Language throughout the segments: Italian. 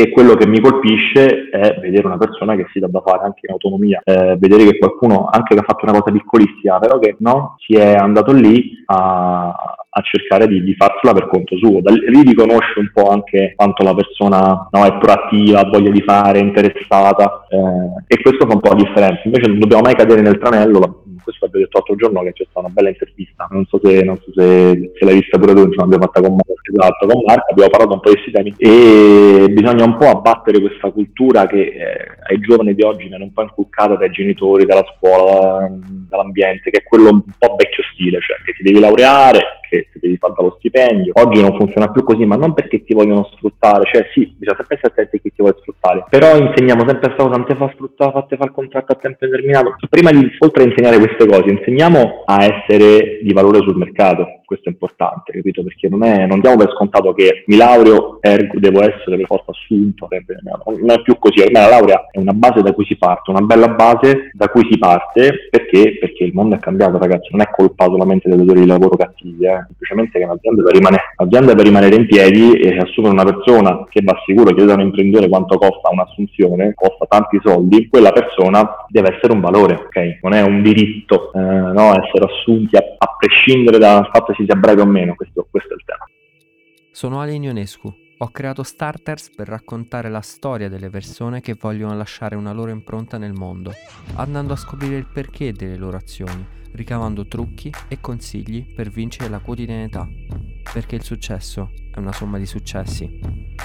che quello che mi colpisce è vedere una persona che si dà da fare anche in autonomia, eh, vedere che qualcuno anche che ha fatto una cosa piccolissima, però che no, si è andato lì a, a cercare di, di, farsela per conto suo. Da lì riconosce un po' anche quanto la persona no, è proattiva, voglia di fare, interessata eh, e questo fa un po' la differenza. Invece non dobbiamo mai cadere nel tranello, questo l'avevo detto l'altro giorno che c'è stata una bella intervista, non so se, non so se, se l'hai vista pure tu, insomma abbiamo fatta con Marco, esatto, con Marco, abbiamo parlato un po' di questi temi. E bisogna un po' abbattere questa cultura che eh, ai giovani di oggi viene un po' inculcata dai genitori, dalla scuola, dall'ambiente, che è quello un po' vecchio stile, cioè che ti devi laureare, che ti devi fare dallo stipendio. Oggi non funziona più così, ma non perché ti vogliono sfruttare, cioè sì, bisogna sempre essere attenti a chi ti vuole sfruttare, però insegniamo sempre questa cosa, non ti fa sfruttare, fate fare il contratto a tempo indeterminato. Prima di, oltre a insegnare queste cose, insegniamo a essere di valore sul mercato, questo è importante, capito? Perché non, è, non diamo per scontato che mi laureo, ergo devo essere per forza assunto, non è più così, ormai la laurea è una base da cui si parte, una bella base da cui si parte, perché? Perché il mondo è cambiato ragazzi, non è colpa solamente dei datori di lavoro cattivi, eh? Semplicemente che un'azienda per, rimanere, un'azienda per rimanere in piedi e assumere una persona che va sicuro, chiede a un imprenditore quanto costa un'assunzione, costa tanti soldi, quella persona deve essere un valore, ok? Non è un diritto eh, no? essere assunti a, a prescindere dal fatto che si sia bravi o meno, questo, questo è il tema. Sono Ale Ionescu. Ho creato Starters per raccontare la storia delle persone che vogliono lasciare una loro impronta nel mondo, andando a scoprire il perché delle loro azioni, ricavando trucchi e consigli per vincere la quotidianità, perché il successo è una somma di successi.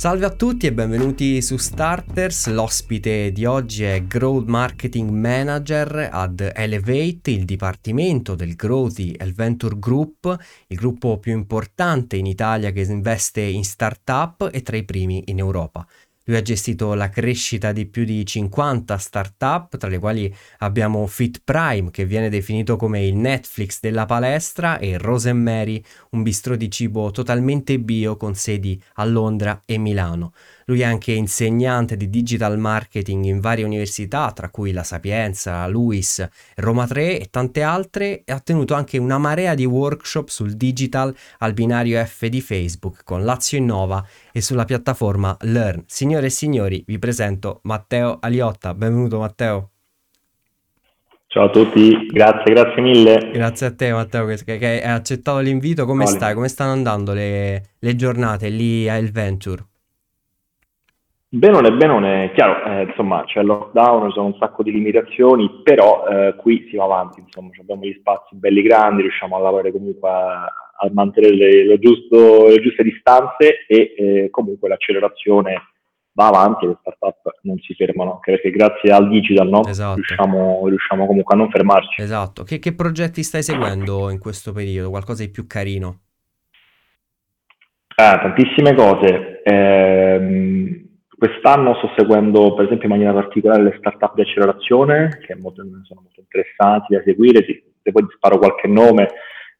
Salve a tutti e benvenuti su Starters. L'ospite di oggi è Growth Marketing Manager ad Elevate, il dipartimento del Growthy e Venture Group, il gruppo più importante in Italia che investe in startup e tra i primi in Europa. Lui ha gestito la crescita di più di 50 startup, tra le quali abbiamo Fit Prime, che viene definito come il Netflix della palestra, e Rosemary, un bistro di cibo totalmente bio con sedi a Londra e Milano. Lui è anche insegnante di digital marketing in varie università, tra cui la Sapienza, LUIS, Roma 3 e tante altre, e ha tenuto anche una marea di workshop sul digital al binario F di Facebook con Lazio Innova e sulla piattaforma Learn. Signore e signori, vi presento Matteo Aliotta. Benvenuto Matteo. Ciao a tutti, grazie, grazie mille. Grazie a te Matteo che, che hai accettato l'invito. Come vale. stai? Come stanno andando le, le giornate lì a El Venture? Benone, benone, chiaro, eh, insomma c'è il lockdown, ci sono un sacco di limitazioni, però eh, qui si va avanti, insomma abbiamo gli spazi belli grandi, riusciamo a lavorare comunque a, a mantenere le, giusto, le, giuste distanze e eh, comunque l'accelerazione va avanti e le startup non si fermano, anche perché grazie al digital no? esatto. riusciamo, riusciamo, comunque a non fermarci. Esatto, che, che progetti stai seguendo in questo periodo? Qualcosa di più carino? Ah, tantissime cose. Eh, Quest'anno sto seguendo per esempio in maniera particolare le startup di accelerazione, che molto, sono molto interessanti da seguire, se poi sparo qualche nome,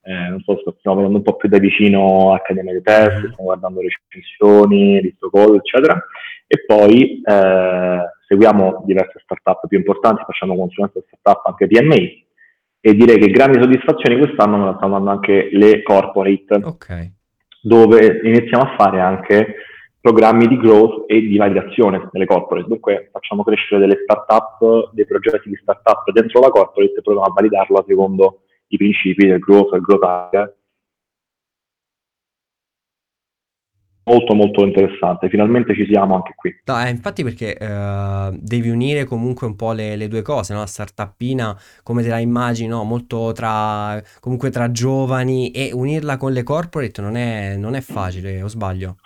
eh, non so, stiamo vedendo un po' più da vicino Accademia dei Test, stiamo guardando recensioni, Call, eccetera, e poi eh, seguiamo diverse startup più importanti, facciamo consulenza startup anche PMI, e direi che grandi soddisfazioni quest'anno me la stanno dando anche le corporate, okay. dove iniziamo a fare anche programmi di growth e di validazione delle corporate. Dunque facciamo crescere delle startup, dei progetti di startup dentro la corporate e proviamo a validarla secondo i principi del growth e del growth hacker. Molto molto interessante, finalmente ci siamo anche qui. No, eh, infatti perché eh, devi unire comunque un po' le, le due cose, no? La startupina, come te la immagini, no? molto tra, comunque tra giovani e unirla con le corporate non è, non è facile, o sbaglio?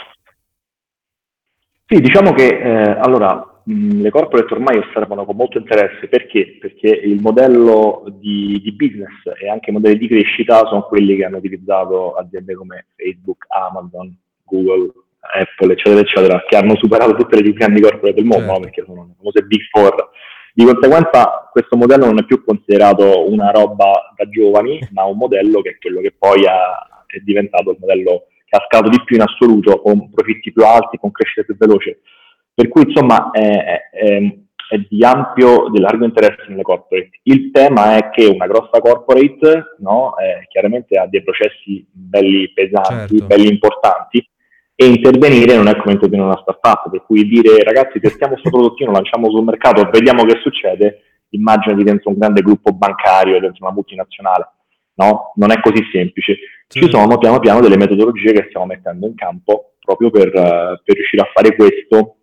Sì, diciamo che eh, allora mh, le corporate ormai osservano con molto interesse perché? Perché il modello di, di, business e anche i modelli di crescita sono quelli che hanno utilizzato aziende come Facebook, Amazon, Google, Apple, eccetera, eccetera, che hanno superato tutte le grandi corporate del mondo, no? perché sono le famose Big Four. Di conseguenza questo modello non è più considerato una roba da giovani, ma un modello che è quello che poi ha, è diventato il modello scalato di più in assoluto, con profitti più alti, con crescita più veloce. Per cui insomma è, è, è di ampio, di largo interesse nelle corporate. Il tema è che una grossa corporate no, eh, chiaramente ha dei processi belli pesanti, certo. belli importanti, e intervenire non è come intervenire una startup, per cui dire ragazzi testiamo questo prodottino, lanciamo sul mercato, vediamo che succede, immaginati dentro un grande gruppo bancario, dentro una multinazionale. No? Non è così semplice. Ci certo. sono piano piano delle metodologie che stiamo mettendo in campo proprio per, uh, per riuscire a fare questo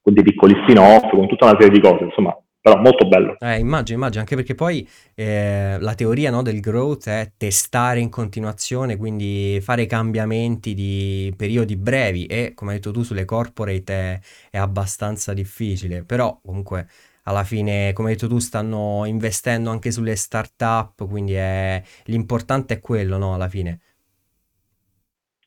con dei piccoli spin-off, con tutta una serie di cose, insomma, però molto bello. Eh, immagino, immagino, anche perché poi eh, la teoria no, del growth è testare in continuazione, quindi fare cambiamenti di periodi brevi e, come hai detto tu, sulle corporate è, è abbastanza difficile, però comunque alla fine, come hai detto tu, stanno investendo anche sulle start-up, quindi è... l'importante è quello, no, alla fine.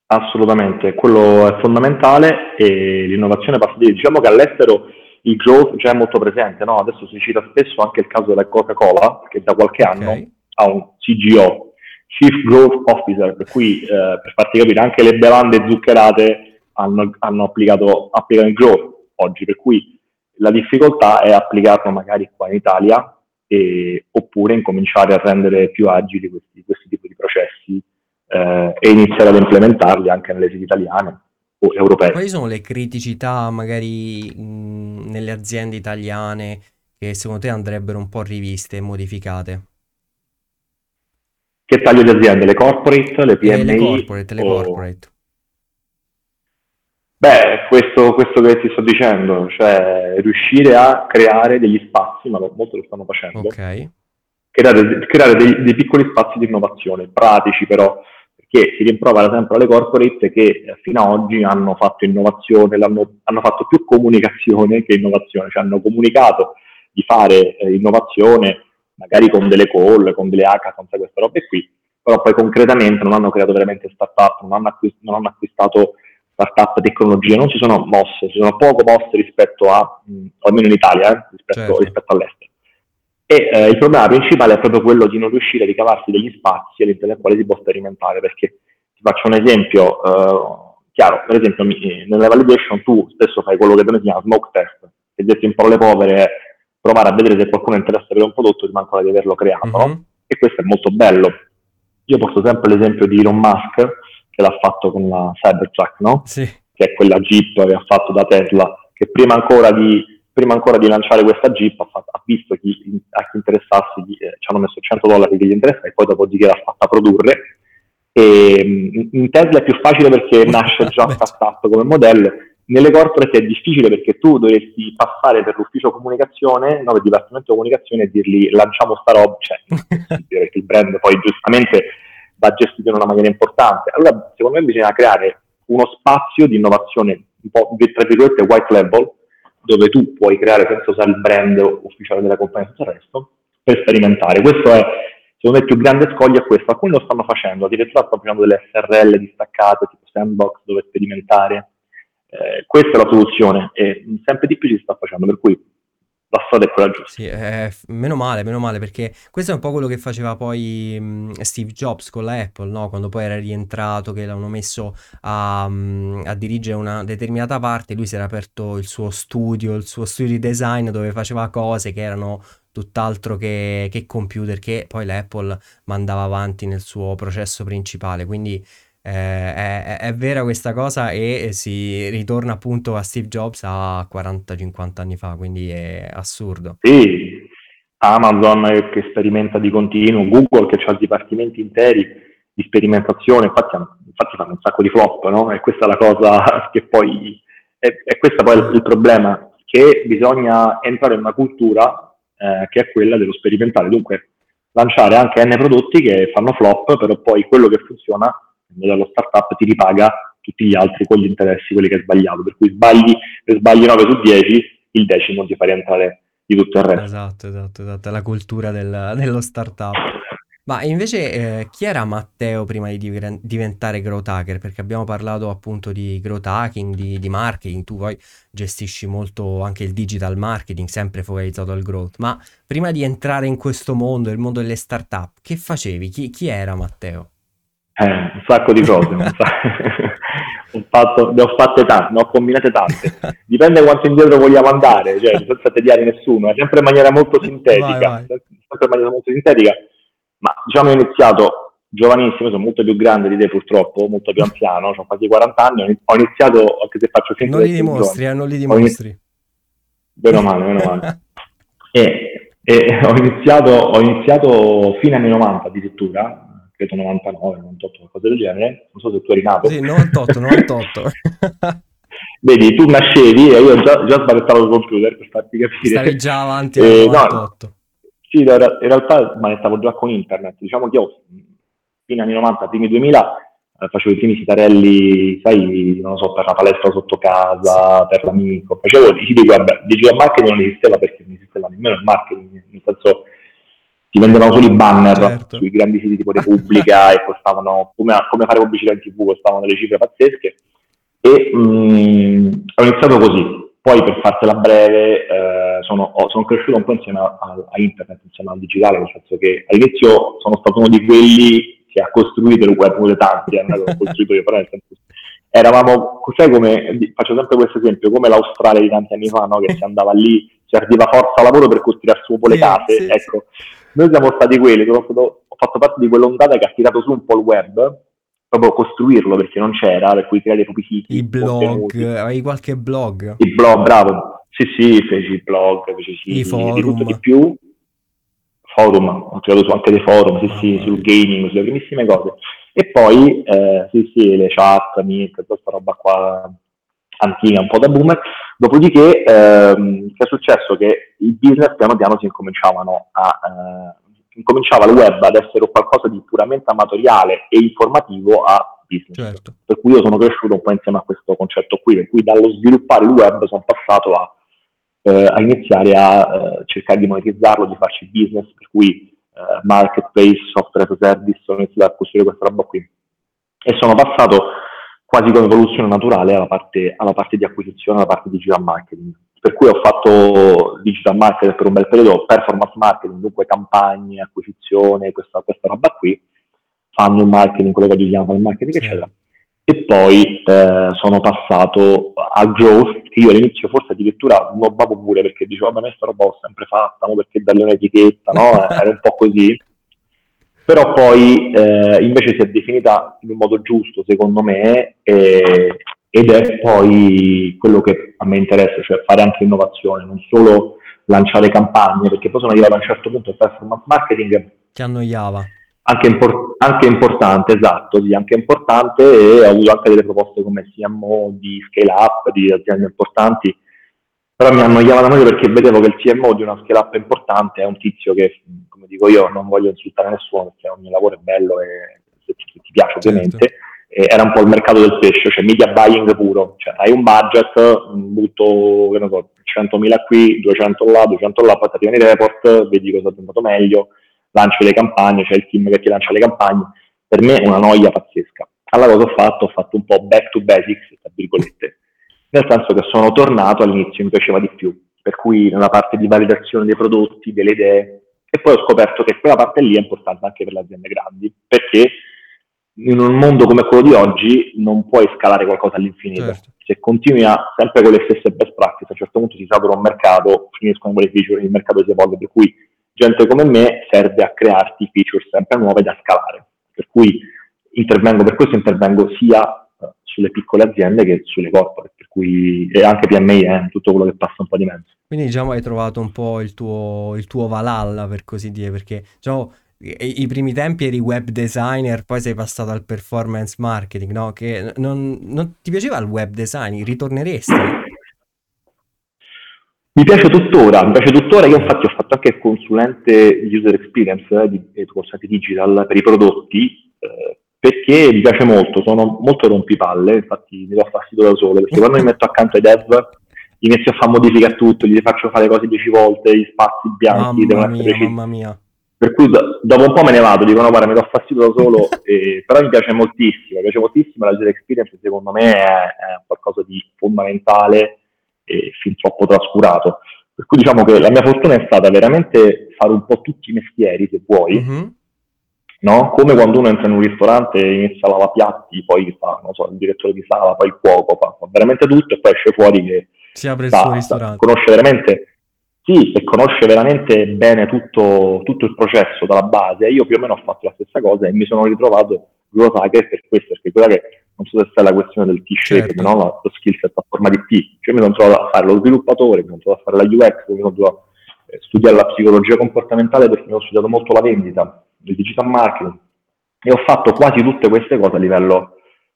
Assolutamente, quello è fondamentale e l'innovazione passa di diciamo che all'estero il growth già è molto presente, no? adesso si cita spesso anche il caso della Coca-Cola che da qualche okay. anno ha un CGO, Chief Growth Officer, per cui eh, per farti capire anche le bevande zuccherate hanno, hanno applicato, applicano il growth oggi, per cui la difficoltà è applicarlo magari qua in Italia e, oppure incominciare a rendere più agili questi, questi tipi di processi eh, e iniziare ad implementarli anche nelle sedi italiane o europee. Quali sono le criticità magari mh, nelle aziende italiane che secondo te andrebbero un po' riviste e modificate? Che taglio di aziende? Le corporate, le PMI? Eh, le corporate, le corporate. Beh, questo, questo, che ti sto dicendo, cioè riuscire a creare degli spazi, ma molto lo stanno facendo, okay. creare, creare dei, dei, piccoli spazi di innovazione, pratici però, che si rimprovera sempre alle corporate che eh, fino ad oggi hanno fatto innovazione, hanno fatto più comunicazione che innovazione, cioè hanno comunicato di fare eh, innovazione magari con delle call, con delle hackathon, queste robe qui, però poi concretamente non hanno creato veramente start-up, non hanno, acquist- non hanno acquistato start-up tecnologie, non si sono mosse, si sono poco mosse rispetto a, mh, almeno in Italia, eh, rispetto, certo. rispetto all'estero. E eh, il problema principale è proprio quello di non riuscire a ricavarsi degli spazi all'interno del quale si può sperimentare, perché ti faccio un esempio eh, chiaro, per esempio mi, nella validation tu spesso fai quello che si chiama smoke test, che detto in parole povere è provare a vedere se qualcuno interessa per un prodotto prima ancora di averlo creato, mm-hmm. e questo è molto bello. Io porto sempre l'esempio di Elon Musk, che l'ha fatto con la Cybertruck, no? Sì. Che è quella Jeep che ha fatto da Tesla, che prima ancora di prima ancora di lanciare questa Jeep ha, fatto, ha visto chi, a chi interessarsi, eh, ci hanno messo 100 dollari che gli interessa e poi dopodiché l'ha fatta produrre. E, mm, in Tesla è più facile perché nasce già startup come modello, nelle corporate è difficile perché tu dovresti passare per l'ufficio comunicazione, no, per il dipartimento comunicazione e dirgli lanciamo sta roba, cioè perché il brand poi giustamente va gestito in una maniera importante. Allora secondo me bisogna creare uno spazio di innovazione un po' tra virgolette white label, dove tu puoi creare senza usare il brand ufficiale della compagnia e tutto il resto, per sperimentare. Questo è, secondo me, il più grande scoglio è questo. Alcuni lo stanno facendo, addirittura stanno facendo delle SRL distaccate, tipo sandbox, dove sperimentare. Eh, questa è la soluzione e sempre di più si sta facendo, per cui la strada è quella giusta. Sì, eh, meno male, meno male, perché questo è un po' quello che faceva poi mh, Steve Jobs con la Apple, no? Quando poi era rientrato, che l'hanno messo a, mh, a, dirigere una determinata parte, lui si era aperto il suo studio, il suo studio di design dove faceva cose che erano tutt'altro che, che computer, che poi l'Apple mandava avanti nel suo processo principale, quindi eh, è, è, vera questa cosa e si ritorna appunto a Steve Jobs a 40-50 anni fa, quindi è assurdo. Sì, Amazon che sperimenta di continuo, Google che ha dipartimenti interi di sperimentazione, infatti, infatti fanno un sacco di flop, no? E questa è la cosa che poi, è, è questo poi il problema, che bisogna entrare in una cultura eh, che è quella dello sperimentare, dunque lanciare anche N prodotti che fanno flop, però poi quello che funziona il modello startup ti ripaga tutti gli altri con gli interessi, quelli che hai sbagliato. Per cui sbagli, se sbagli 9 su 10, il decimo ti fa rientrare di tutto il resto. Esatto, esatto, esatto. È la cultura del, dello startup. Ma invece eh, chi era Matteo prima di diventare growth hacker? Perché abbiamo parlato appunto di growth hacking, di, di, marketing, tu poi gestisci molto anche il digital marketing, sempre focalizzato al growth. Ma prima di entrare in questo mondo, il mondo delle startup, che facevi? Chi, chi era Matteo? Eh, un sacco di cose, un fatto, ne ho fatte tante, ne ho combinate tante. Dipende quanto indietro vogliamo andare, cioè senza tediare nessuno, è sempre in maniera molto sintetica, vai, vai. sempre in maniera molto sintetica. Ma diciamo ho iniziato giovanissimo, sono molto più grande di te purtroppo, molto più anziano, ho quasi 40 anni, ho iniziato, anche se faccio sempre... Non li dimostri, eh, non li dimostri. Meno male, meno male. e, e ho, iniziato, ho iniziato fine anni 90 addirittura, credo 99, 98, qualcosa del genere. Non so se tu eri nato. Sì, 98, 98. Vedi, tu nascevi e io già, già smanettavo il computer per farti capire. Stavi già avanti eh, 98. No, sì, in realtà manettavo già con internet. Diciamo che io, fine anni 90, primi 2000, eh, facevo i primi sitarelli, sai, non so, per la palestra sotto casa, per l'amico. Facevo i siti web. Digital marketing non esisteva perché non esisteva nemmeno il marketing, nel senso si vendevano solo i banner certo. sui grandi siti tipo Repubblica e costavano, come, come, fare pubblicità in tv, costavano delle cifre pazzesche e mh, mm, ho iniziato così. Poi per fartela breve eh, sono, sono, cresciuto un po' insieme a, a, a, internet, insieme al digitale, nel senso che all'inizio sono stato uno di quelli che ha costruito il web, uno dei tanti, ho costruito io, però nel senso eravamo, sai come, faccio sempre questo esempio, come l'Australia di tanti anni fa, no? che si andava lì, si arriva forza lavoro per costruire su le case, sì, ecco, sì noi siamo stati quelli, ho fatto, ho fatto parte di quell'ondata che ha tirato su un po' il web, proprio costruirlo perché non c'era, per cui creare i propri siti. I blog, hai qualche blog? Il blog, bravo. Sì, sì, feci il blog, feci I forum. di tutto di più. Forum, ho creato su anche dei forum, sì, ah, sì, sul gaming, sulle primissime cose. E poi, eh, sì, sì, le chat, Meet, tutta questa roba qua antica, un po' da boomer. Dopodiché, ehm, che è successo? Che i business piano piano si incominciavano a... Eh, incominciava il web ad essere qualcosa di puramente amatoriale e informativo a business. Certo. Per cui io sono cresciuto un po' insieme a questo concetto qui, per cui dallo sviluppare il web sono passato a, eh, a iniziare a eh, cercare di monetizzarlo, di farci business, per cui eh, marketplace, software as a service, ho iniziato a costruire questa roba qui. E sono passato quasi come evoluzione naturale alla parte, alla parte di acquisizione, alla parte di digital marketing. Per cui ho fatto digital marketing per un bel periodo, performance marketing, dunque campagne, acquisizione, questa, questa roba qui, funnel marketing, quello che oggi chiamano il marketing, sì. eccetera. E poi eh, sono passato al growth, che io all'inizio forse addirittura nobbavo pure perché dicevo, vabbè, questa roba l'ho sempre fatta, no? perché dargli un'etichetta, no? Era un po' così però poi eh, invece si è definita in un modo giusto secondo me e, ed è poi quello che a me interessa, cioè fare anche innovazione, non solo lanciare campagne, perché poi sono arrivato a un certo punto il performance marketing ti annoiava. Anche, impor- anche, importante, esatto, sì, anche importante e ho avuto anche delle proposte come CMO di scale up, di aziende importanti, però mi annoiava da noi perché vedevo che il CMO di una scale up importante è un tizio che dico io, non voglio insultare nessuno perché ogni lavoro è bello e se ti, ti piace certo. ovviamente, e era un po' il mercato del pesce, cioè media buying puro, cioè hai un budget, butto, che ne so, 100.000 qui, 200 là, 200 là, poi ti arrivano i report, vedi cosa è andato meglio, lanci le campagne, c'è il team che ti lancia le campagne, per me è una noia pazzesca. Allora cosa ho fatto? Ho fatto un po' back to basics, tra virgolette, nel senso che sono tornato all'inizio, mi piaceva di più, per cui nella parte di validazione dei prodotti, delle idee, e poi ho scoperto che quella parte lì è importante anche per le aziende grandi, perché in un mondo come quello di oggi non puoi scalare qualcosa all'infinito. Certo. Se continui a, sempre con le stesse best practice, a un certo punto si satura un mercato, finiscono quelle feature, il mercato si evolve, per cui gente come me serve a crearti feature sempre nuove da scalare. Per cui intervengo, per questo intervengo sia sulle piccole aziende che sulle corporate, per cui e anche PMI è eh, tutto quello che passa un po' di mezzo. Quindi diciamo hai trovato un po' il tuo, il tuo Valhalla per così dire, perché diciamo i, i primi tempi eri web designer, poi sei passato al performance marketing, no? Che non, non ti piaceva il web design? Ritorneresti? Mi piace tuttora, mi piace tuttora, io infatti ho fatto anche il consulente user experience eh, di, di digital per i prodotti, eh, perché mi piace molto, sono molto rompipalle, infatti mi do fastidio da solo, perché quando mi metto accanto ai dev inizio a fare modifiche a tutto, gli faccio fare cose dieci volte, gli spazi bianchi, mamma devono essere Mamma mia. Per cui dopo un po' me ne vado, dico no guarda mi do fastidio da solo, e, però mi piace moltissimo, mi piace moltissimo la user experience secondo me è, è qualcosa di fondamentale e fin troppo trascurato. Per cui diciamo che la mia fortuna è stata veramente fare un po' tutti i mestieri, se vuoi, mm-hmm no? Come quando uno entra in un ristorante e inizia a lavare piatti, poi fa, non so, il direttore di sala, poi il cuoco, fa, fa veramente tutto e poi esce fuori che si apre il suo ristorante. Conosce veramente, sì, e conosce veramente bene tutto, tutto, il processo dalla base. Io più o meno ho fatto la stessa cosa e mi sono ritrovato Hacker per questo, perché quella che non so se sta la questione del T-shape, certo. no? lo skill set a forma di T. Cioè mi sono trovato a fare lo sviluppatore, mi sono trovato a fare la UX, mi sono trovato a studiare la psicologia comportamentale perché mi ho studiato molto la vendita, il digital marketing e ho fatto quasi tutte queste cose a livello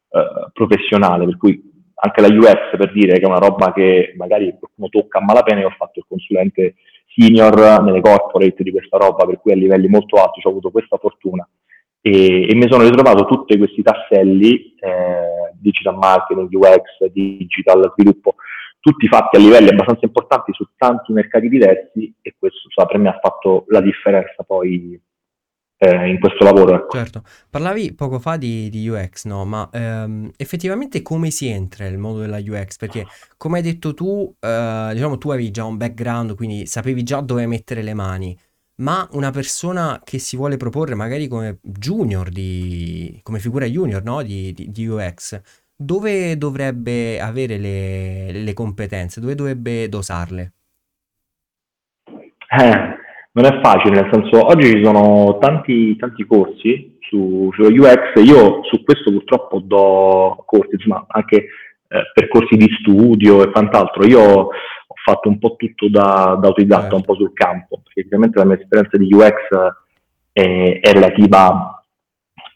eh, professionale, per cui anche la UX per dire che è una roba che magari qualcuno tocca a malapena, io ho fatto il consulente senior nelle corporate di questa roba, per cui a livelli molto alti ho avuto questa fortuna. E, e mi sono ritrovato tutti questi tasselli, eh, digital marketing, UX, digital, sviluppo, tutti fatti a livelli abbastanza importanti su tanti mercati diversi e questo so, per me ha fatto la differenza poi eh, in questo lavoro. Ecco. Certo, parlavi poco fa di, di UX, no? Ma ehm, effettivamente come si entra nel mondo della UX? Perché come hai detto tu, eh, diciamo tu avevi già un background, quindi sapevi già dove mettere le mani, ma una persona che si vuole proporre magari come junior, di, come figura junior no? di, di, di UX, dove dovrebbe avere le, le competenze, dove dovrebbe dosarle? Eh, non è facile, nel senso, oggi ci sono tanti, tanti corsi su, sullo UX, io su questo purtroppo do corsi, insomma, anche eh, percorsi di studio e quant'altro. Io ho fatto un po' tutto da, da autodidatta, certo. un po' sul campo, perché ovviamente la mia esperienza di UX è, è relativa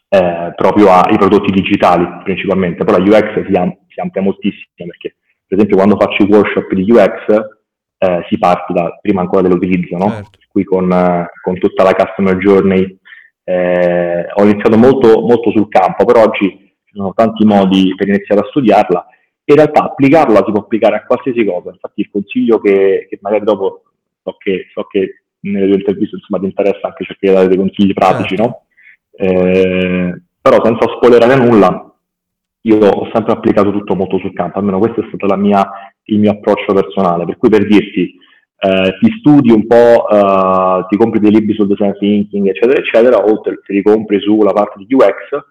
eh, proprio ai prodotti digitali principalmente, però la UX si, am- si amplia moltissimo perché per esempio quando faccio i workshop di UX eh, si parte da, prima ancora dell'utilizzo, no? certo. per cui con, eh, con, tutta la customer journey eh, ho iniziato molto, molto sul campo, però oggi ci sono tanti modi per iniziare a studiarla. In realtà applicarla si può applicare a qualsiasi cosa, infatti il consiglio che, che magari dopo so che, so che nelle tue interviste insomma, ti interessa anche cercare di dare dei consigli pratici, certo. no? Eh, però senza spoilerare nulla, io ho sempre applicato tutto molto sul campo, almeno questo è stato mia, il mio approccio personale, per cui per dirti, eh, ti studi un po', eh, ti compri dei libri sul design thinking, eccetera, eccetera, o te, te li compri sulla parte di UX,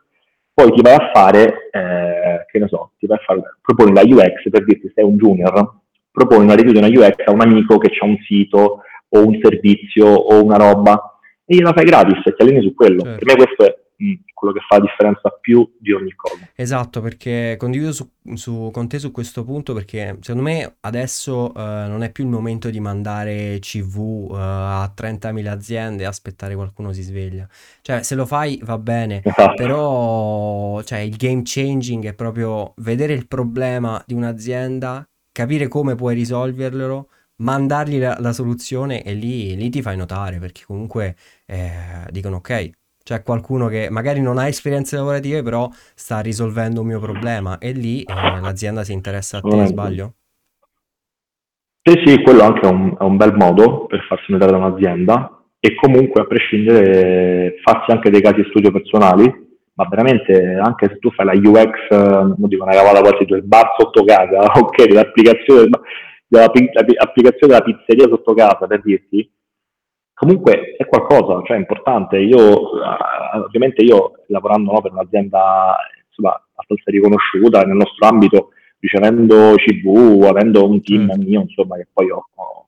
poi ti vai a fare, eh, che ne so, ti vai a fare, proponi la UX per dirti sei un junior, proponi una review di una UX a un amico che ha un sito o un servizio o una roba e gliela fai gratis e ti alleni su quello. Certo. Per me questo è mh, quello che fa la differenza più di ogni cosa. Esatto, perché condivido su, su, con te su questo punto perché secondo me adesso uh, non è più il momento di mandare CV eh, a 30.000 aziende e aspettare qualcuno si sveglia. Cioè, se lo fai va bene, esatto. però cioè, il game changing è proprio vedere il problema di un'azienda, capire come puoi risolverlo mandargli la, la soluzione e lì, lì, ti fai notare perché comunque eh, dicono ok, c'è qualcuno che magari non ha esperienze lavorative però sta risolvendo un mio problema e lì eh, l'azienda si interessa a te, sbaglio? Sì, sì, quello anche è un, è un bel modo per farsi notare da un'azienda e comunque a prescindere farsi anche dei casi studio personali ma veramente anche se tu fai la UX, eh, non dico una cavata quasi tu il bar sotto casa, ok, l'applicazione dell'applicazione della pizzeria sotto casa, per dirti, comunque è qualcosa, cioè è importante. Io, uh, ovviamente io lavorando no, per un'azienda insomma, abbastanza riconosciuta nel nostro ambito, ricevendo CV, avendo un team mm. mio, insomma, che poi ho, ho,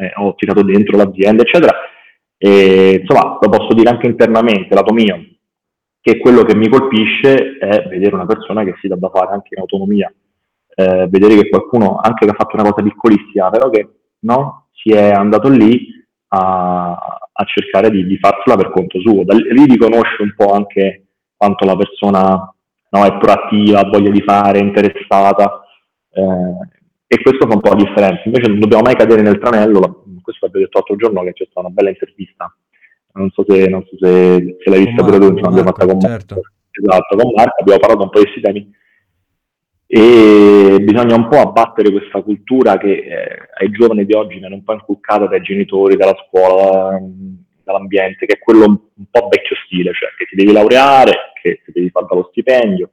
eh, ho tirato dentro l'azienda, eccetera, e, insomma, lo posso dire anche internamente, lato mio, che quello che mi colpisce è vedere una persona che si dà da fare anche in autonomia eh, vedere che qualcuno, anche che ha fatto una cosa piccolissima, però che no, si è andato lì a, a cercare di, di, farsela per conto suo. Da lì riconosce un po' anche quanto la persona no, è proattiva, ha voglia di fare, è interessata. Eh, e questo fa un po' la differenza. Invece non dobbiamo mai cadere nel tranello, questo l'abbiamo detto l'altro giorno che c'è stata una bella intervista, non so se, non so se, se l'hai vista pure tu, insomma, abbiamo fatta con certo. Esatto, con Marco, abbiamo parlato un po' di questi temi e bisogna un po' abbattere questa cultura che eh, ai giovani di oggi viene un po' inculcata dai genitori, dalla scuola, dall'ambiente, che è quello un po' vecchio stile, cioè che ti devi laureare, che ti devi fare dallo stipendio.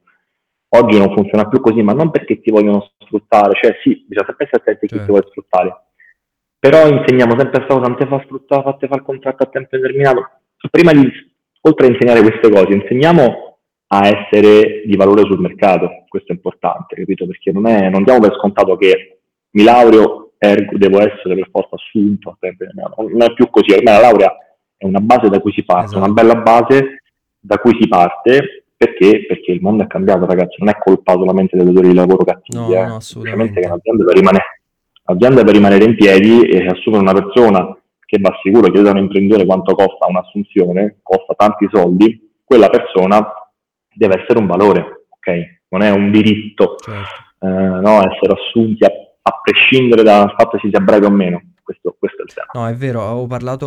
Oggi non funziona più così, ma non perché ti vogliono sfruttare, cioè sì, bisogna sempre essere attenti a chi certo. ti vuole sfruttare, però insegniamo sempre questa cosa, non ti fa sfruttare, fate fare il contratto a tempo indeterminato. Prima di oltre a insegnare queste cose, insegniamo a essere di valore sul mercato, questo è importante, capito? Perché non, è, non diamo per scontato che mi laureo, ergo devo essere per forza assunto, non è più così, ormai la laurea è una base da cui si parte, esatto. una bella base da cui si parte, perché? Perché il mondo è cambiato, ragazzi, non è colpa solamente dei datori di lavoro cattivi, no, eh. no, assolutamente. che l'azienda per, rimanere, l'azienda per rimanere in piedi e assumere una persona che va sicuro, chiedere a un imprenditore quanto costa un'assunzione, costa tanti soldi, quella persona deve essere un valore, ok? Non è un diritto certo. eh, no, essere assunti a, a prescindere dal fatto se si sia bravi o meno questo, questo, è il tema. No, è vero, avevo parlato,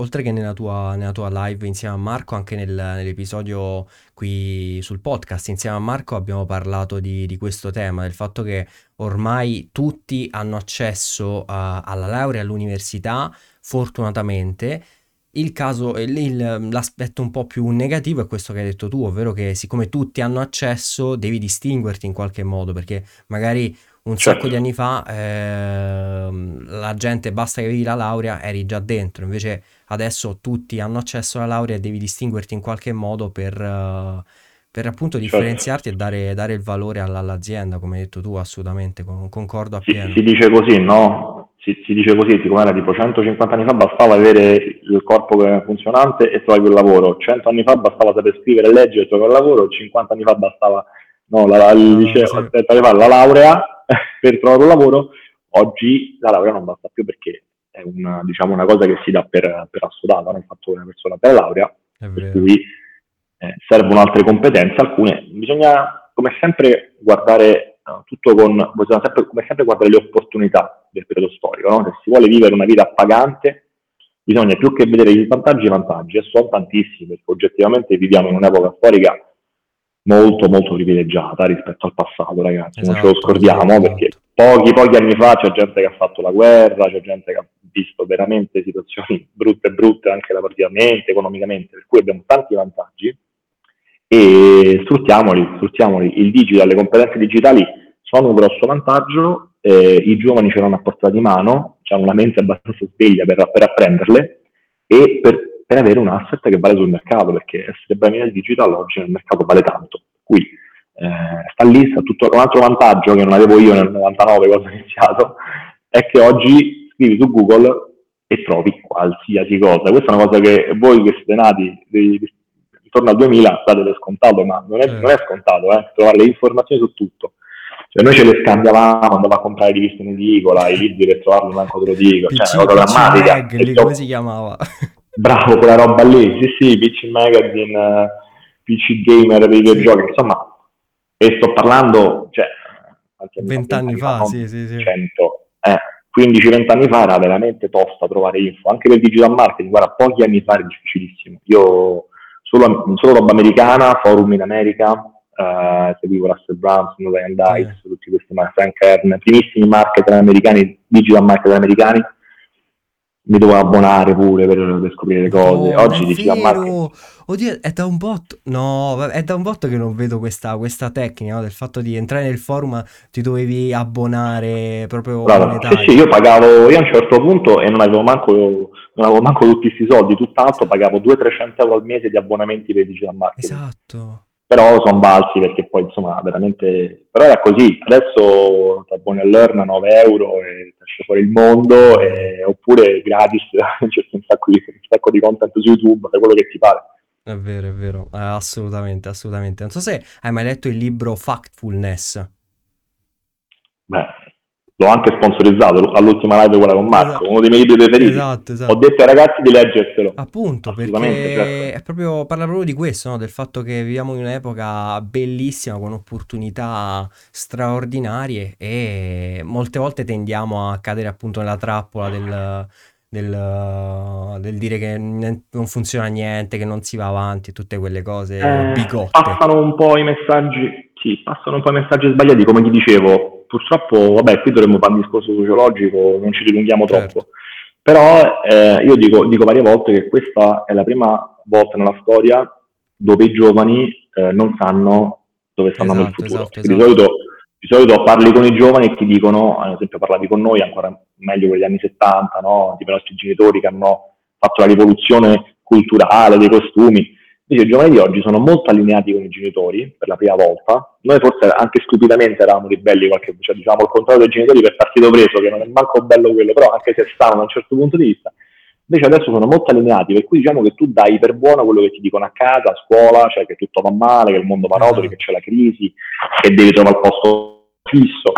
oltre che nella tua, nella tua live insieme a Marco, anche nel, nell'episodio qui sul podcast insieme a Marco abbiamo parlato di, di questo tema, del fatto che ormai tutti hanno accesso a, alla laurea all'università, fortunatamente, il caso, il, l'aspetto un po' più negativo è questo che hai detto tu, ovvero che siccome tutti hanno accesso devi distinguerti in qualche modo, perché magari un certo. sacco di anni fa eh, la gente basta che avevi la laurea eri già dentro invece adesso tutti hanno accesso alla laurea e devi distinguerti in qualche modo per, uh, per appunto certo. differenziarti certo. e dare, dare, il valore alla, all'azienda come hai detto tu assolutamente con, concordo appieno si, si dice così no? Si, si, dice così, siccome era tipo 150 anni fa bastava avere il corpo funzionante e trovavi quel lavoro, 100 anni fa bastava saper scrivere e leggere e trovare quel lavoro, 50 anni fa bastava no, la, il no, liceo, sì. aspetta, la laurea per trovare un lavoro, oggi la laurea non basta più perché è una, diciamo, una cosa che si dà per, per assodata, non fatto una persona per la laurea, per cui eh, servono altre competenze, alcune. Bisogna come sempre guardare no, tutto con, bisogna sempre, come sempre guardare le opportunità del periodo storico, no? se si vuole vivere una vita appagante bisogna più che vedere i vantaggi e i vantaggi, e sono tantissimi, perché oggettivamente viviamo in un'epoca storica molto molto privilegiata rispetto al passato, ragazzi. Esatto, non ce lo esatto, scordiamo esatto. perché pochi, pochi anni fa c'è gente che ha fatto la guerra, c'è gente che ha visto veramente situazioni brutte brutte anche lavorativamente, economicamente, per cui abbiamo tanti vantaggi e sfruttiamoli, sfruttiamoli. Il digital, le competenze digitali sono un grosso vantaggio, eh, i giovani ce l'hanno a portata di mano, hanno una mente abbastanza sveglia per, per apprenderle e per per avere un asset che vale sul mercato, perché essere bravi nel digital oggi nel mercato vale tanto. Qui eh, sta lì, sta tutto un altro vantaggio che non avevo io nel 99 quando ho iniziato, è che oggi scrivi su Google e trovi qualsiasi cosa. Questa è una cosa che voi che siete nati intorno al 2000 state per scontato, ma non è, non è scontato eh, trovare le informazioni su tutto. Cioè noi ce le scambiavamo, andavo a comprare riviste in edicola, i libri per trovarli manco te lo dico, cioè una cosa drammatica. Mag, come si chiamava? Bravo, quella roba lì, sì sì, PC Magazine, uh, PC Gamer, videogiochi, insomma, e sto parlando, cioè, 20 anni fa, fa sì, sì, sì. 100, eh, 15-20 anni fa era veramente tosta trovare info, anche per digital marketing, guarda, pochi anni fa era difficilissimo. Io solo, solo roba americana, forum in America, uh, seguivo Russell Brunson, Ryan Dice, sì. tutti questi, Frank Kern, primissimi marketer americani, digital marketer americani, mi devo abbonare pure per, per scoprire le cose. Oh, Oggi dici a marketing. Oddio, è da un botto. No, è da un botto che non vedo questa, questa tecnica no? del fatto di entrare nel forum, ti dovevi abbonare proprio. Bravo. Sì, sì, io pagavo io a un certo punto e non avevo manco, non avevo manco tutti questi soldi, tutt'altro pagavo 200-300 euro al mese di abbonamenti per digital marketing. Esatto però sono balzi perché poi insomma veramente però era così. Adesso ti abboni all'Earn 9 euro e esce fuori il mondo e, oppure gratis c'è un sacco, di, un sacco di content su YouTube fai quello che ti pare. È vero è vero. Eh, assolutamente assolutamente. Non so se hai mai letto il libro Factfulness. Beh l'ho anche sponsorizzato all'ultima live quella con Marco, esatto. uno dei miei libri preferiti. Esatto, esatto. Ho detto ai ragazzi di leggerselo. Appunto, perché certo. è proprio, parla proprio di questo, no? del fatto che viviamo in un'epoca bellissima con opportunità straordinarie e molte volte tendiamo a cadere appunto nella trappola del, del, del, dire che non funziona niente, che non si va avanti, tutte quelle cose eh, bigotte. Passano un po' i messaggi, sì, passano un po' i messaggi sbagliati, come ti dicevo, purtroppo, vabbè, qui dovremmo fare un discorso sociologico, non ci dilunghiamo certo. troppo. Però eh, io dico, dico, varie volte che questa è la prima volta nella storia dove i giovani eh, non sanno dove stanno esatto, nel futuro. Esatto, esatto. Di, solito, di, solito, parli con i giovani e ti dicono, ad esempio parlavi con noi, ancora meglio con gli anni 70, no? tipo i nostri genitori che hanno fatto la rivoluzione culturale dei costumi, Invece i giovani di oggi sono molto allineati con i genitori per la prima volta. Noi forse anche stupidamente eravamo ribelli, qualche, cioè diciamo il contrario dei genitori per partito preso, che non è manco bello quello, però anche se stanno da un certo punto di vista. Invece adesso sono molto allineati, per cui diciamo che tu dai per buono quello che ti dicono a casa, a scuola, cioè che tutto va male, che il mondo va rotoli, che c'è la crisi, che devi trovare il posto fisso.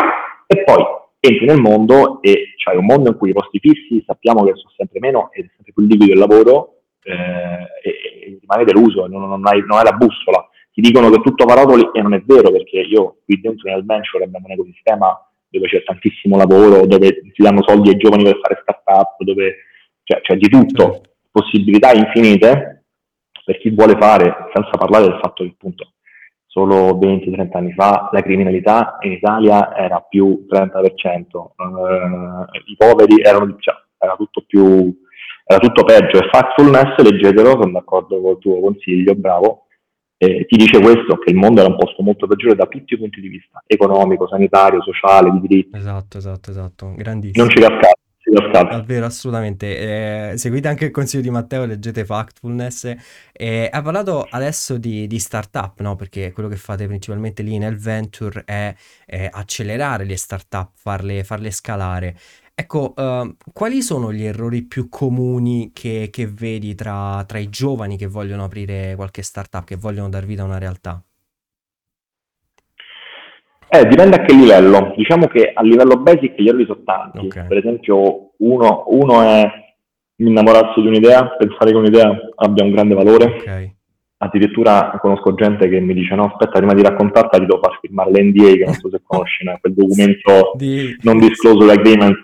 E poi entri nel mondo e c'hai un mondo in cui i posti fissi sappiamo che sono sempre meno ed è sempre più liquido il lavoro eh, e, rimane deluso, non, non, hai, non hai la bussola. Ti dicono che tutto va rotoli e non è vero perché io qui dentro nel venture abbiamo un ecosistema dove c'è tantissimo lavoro, dove si danno soldi ai giovani per fare start-up, dove cioè, c'è di tutto, certo. possibilità infinite per chi vuole fare, senza parlare del fatto che appunto solo 20-30 anni fa la criminalità in Italia era più 30%, eh, i poveri erano, cioè, era tutto più era tutto peggio. E Factfulness, leggetelo, sono d'accordo con il tuo consiglio, bravo, eh, ti dice questo, che il mondo era un posto molto peggiore da tutti i punti di vista, economico, sanitario, sociale, di diritti. Esatto, esatto, esatto, grandissimo. Non ci cascate. Davvero, assolutamente. Eh, seguite anche il consiglio di Matteo, leggete Factfulness. Eh, ha parlato adesso di, di startup, no? Perché quello che fate principalmente lì nel Venture è, è accelerare le startup, farle, farle scalare. Ecco, uh, quali sono gli errori più comuni che, che vedi tra, tra, i giovani che vogliono aprire qualche startup, che vogliono dar vita a una realtà? Eh, dipende a che livello. Diciamo che a livello basic gli errori sono tanti. Okay. Per esempio, uno, uno è innamorarsi di un'idea, pensare che un'idea abbia un grande valore. Okay addirittura conosco gente che mi dice no aspetta prima di raccontarla ti devo far firmare l'NDA che non so se conosci no? quel documento di... non disclosure agreement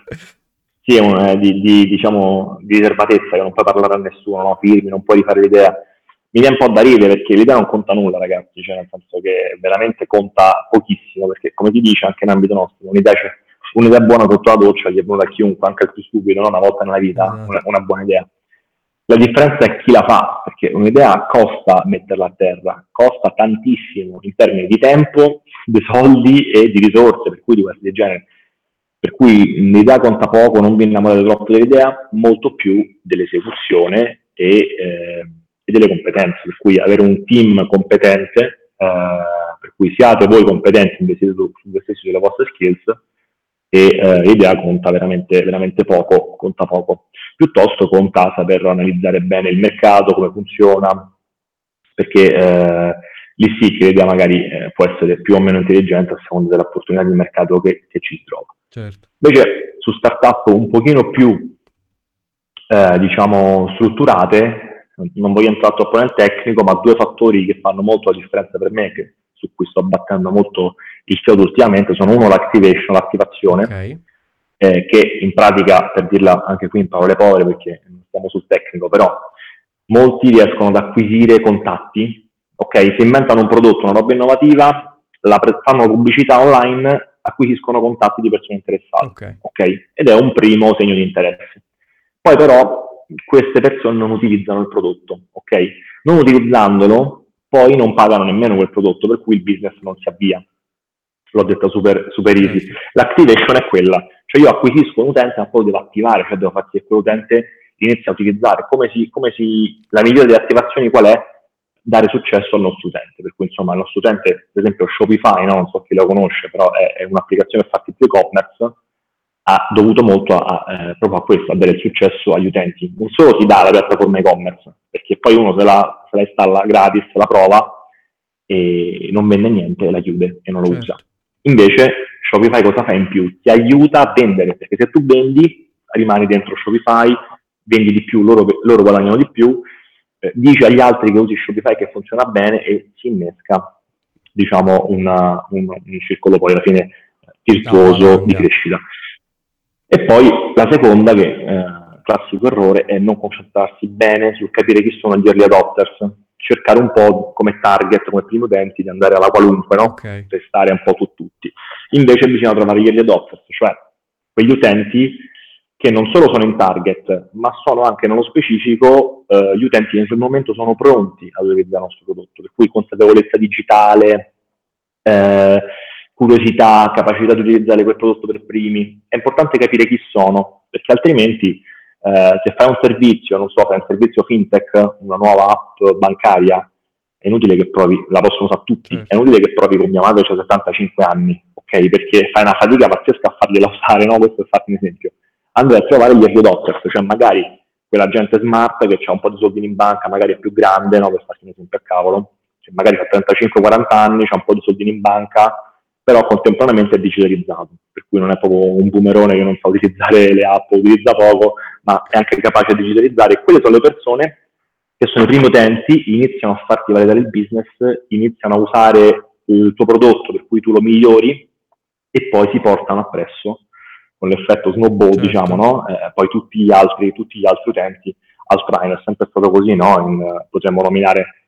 sì, è un, eh, di, di, diciamo, di riservatezza che non puoi parlare a nessuno, no? firmi, non puoi rifare l'idea. Mi viene un po' da ridere perché l'idea non conta nulla, ragazzi, cioè nel senso che veramente conta pochissimo, perché come ti dice anche in ambito nostro, un'idea, cioè, un'idea buona sotto la doccia gli è venuta a chiunque, anche al più stupido, no? una volta nella vita, esatto. una, una buona idea. La differenza è chi la fa, perché un'idea costa metterla a terra, costa tantissimo in termini di tempo, di soldi e di risorse, per cui di questi generi. Per cui l'idea conta poco, non vi innamorate troppo dell'idea, molto più dell'esecuzione e, eh, e delle competenze. Per cui avere un team competente, eh, per cui siate voi competenti, investite su, stessi sulle vostre skills, e eh, l'idea conta veramente, veramente poco, conta poco. Piuttosto conta saper analizzare bene il mercato, come funziona, perché eh, lì sì che l'idea magari eh, può essere più o meno intelligente a seconda dell'opportunità di mercato che, che ci si trova. Certo. Invece su startup un pochino più eh, diciamo strutturate, non voglio entrare troppo nel tecnico, ma due fattori che fanno molto la differenza per me, che, su cui sto battendo molto il chiodo ultimamente sono uno l'activation, l'attivazione, okay. Eh, che in pratica, per dirla anche qui in parole povere perché non stiamo sul tecnico, però molti riescono ad acquisire contatti, ok? Si inventano un prodotto, una roba innovativa, la pre- fanno pubblicità online, acquisiscono contatti di persone interessate, okay. ok? Ed è un primo segno di interesse. Poi però queste persone non utilizzano il prodotto, ok? Non utilizzandolo, poi non pagano nemmeno quel prodotto, per cui il business non si avvia l'ho detta super, super easy. L'activation è quella, cioè io acquisisco un utente ma poi devo attivare, cioè devo far sì che quell'utente inizia a utilizzare. Come si, come si, la migliore delle attivazioni qual è? Dare successo al nostro utente, per cui insomma il nostro utente, per esempio Shopify, no? non so chi lo conosce, però è, è un'applicazione che fa tipo e-commerce, ha dovuto molto a, eh, proprio a questo, a dare il successo agli utenti. Non solo ti dà la piattaforma e-commerce, perché poi uno se la, se la installa gratis, la prova e non vende niente, la chiude e non lo certo. usa Invece Shopify cosa fa in più? Ti aiuta a vendere, perché se tu vendi, rimani dentro Shopify, vendi di più, loro, loro guadagnano di più, eh, dici agli altri che usi Shopify che funziona bene e si innesca, diciamo, una, un, un, circolo poi alla fine virtuoso no, no, di crescita. E poi la seconda, che eh, classico errore, è non concentrarsi bene sul capire chi sono gli early adopters cercare un po' come target, come primo utenti, di andare alla qualunque, no? Okay. Testare un po' su tutti. Invece bisogna trovare gli early adopters, cioè quegli utenti che non solo sono in target, ma sono anche nello specifico eh, gli utenti che in quel momento sono pronti ad utilizzare il nostro prodotto, per cui consapevolezza digitale, eh, curiosità, capacità di utilizzare quel prodotto per primi. È importante capire chi sono, perché altrimenti eh, se fai un servizio, non so, fai un servizio fintech, una nuova app bancaria, è inutile che provi, la possono usare tutti, mm. è inutile che provi con mia madre che ha 75 anni, ok? Perché fai una fatica pazzesca a fargliela usare, no? Questo è farti un esempio. Andrai a trovare gli early adopters, cioè magari quella gente smart che ha un po' di soldi in banca, magari è più grande, no? Per farti un esempio a cavolo, cioè magari ha 35-40 anni, ha un po' di soldi in banca, però contemporaneamente è digitalizzato, per cui non è proprio un boomerone che non sa utilizzare le app, utilizza poco, ma è anche capace di digitalizzare. Quelle sono le persone che sono i primi utenti, iniziano a farti validare il business, iniziano a usare il tuo prodotto per cui tu lo migliori e poi si portano appresso con l'effetto snowball, certo. diciamo, no? eh, poi tutti gli altri, tutti gli altri utenti al trainer, è sempre stato così, no? In, potremmo nominare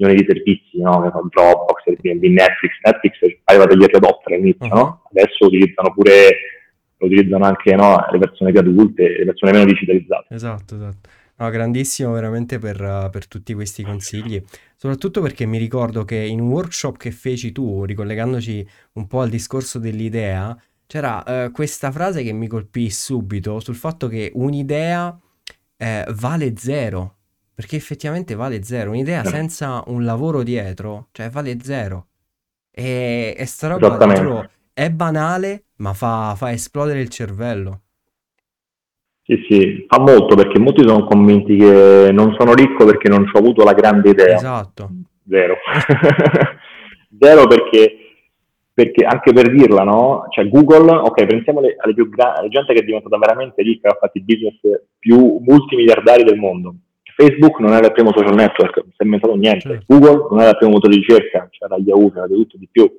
milioni di servizi, no? Dropbox, Airbnb, Netflix, Netflix aveva degli early adopter all'inizio, uh-huh. no? Adesso utilizzano pure, lo utilizzano anche no? le persone più adulte, le persone meno digitalizzate. Esatto, esatto. No, grandissimo veramente per, per, tutti questi consigli, soprattutto perché mi ricordo che in un workshop che feci tu, ricollegandoci un po' al discorso dell'idea, c'era eh, questa frase che mi colpì subito sul fatto che un'idea eh, vale zero, perché effettivamente vale zero, un'idea senza un lavoro dietro, cioè vale zero. E, e sta roba è banale, ma fa, fa esplodere il cervello. Sì, sì, fa molto perché molti sono convinti che non sono ricco perché non ho avuto la grande idea. Esatto. Zero. Zero perché, perché, anche per dirla, no? Cioè Google, ok, pensiamo alle, alle più grandi, gente che è diventata veramente ricca, ha fatto i business più multimiliardari del mondo. Facebook non era il primo social network, non si è inventato niente. Certo. Google non era il primo motore di ricerca, c'era Yahoo, c'era di tutto di più.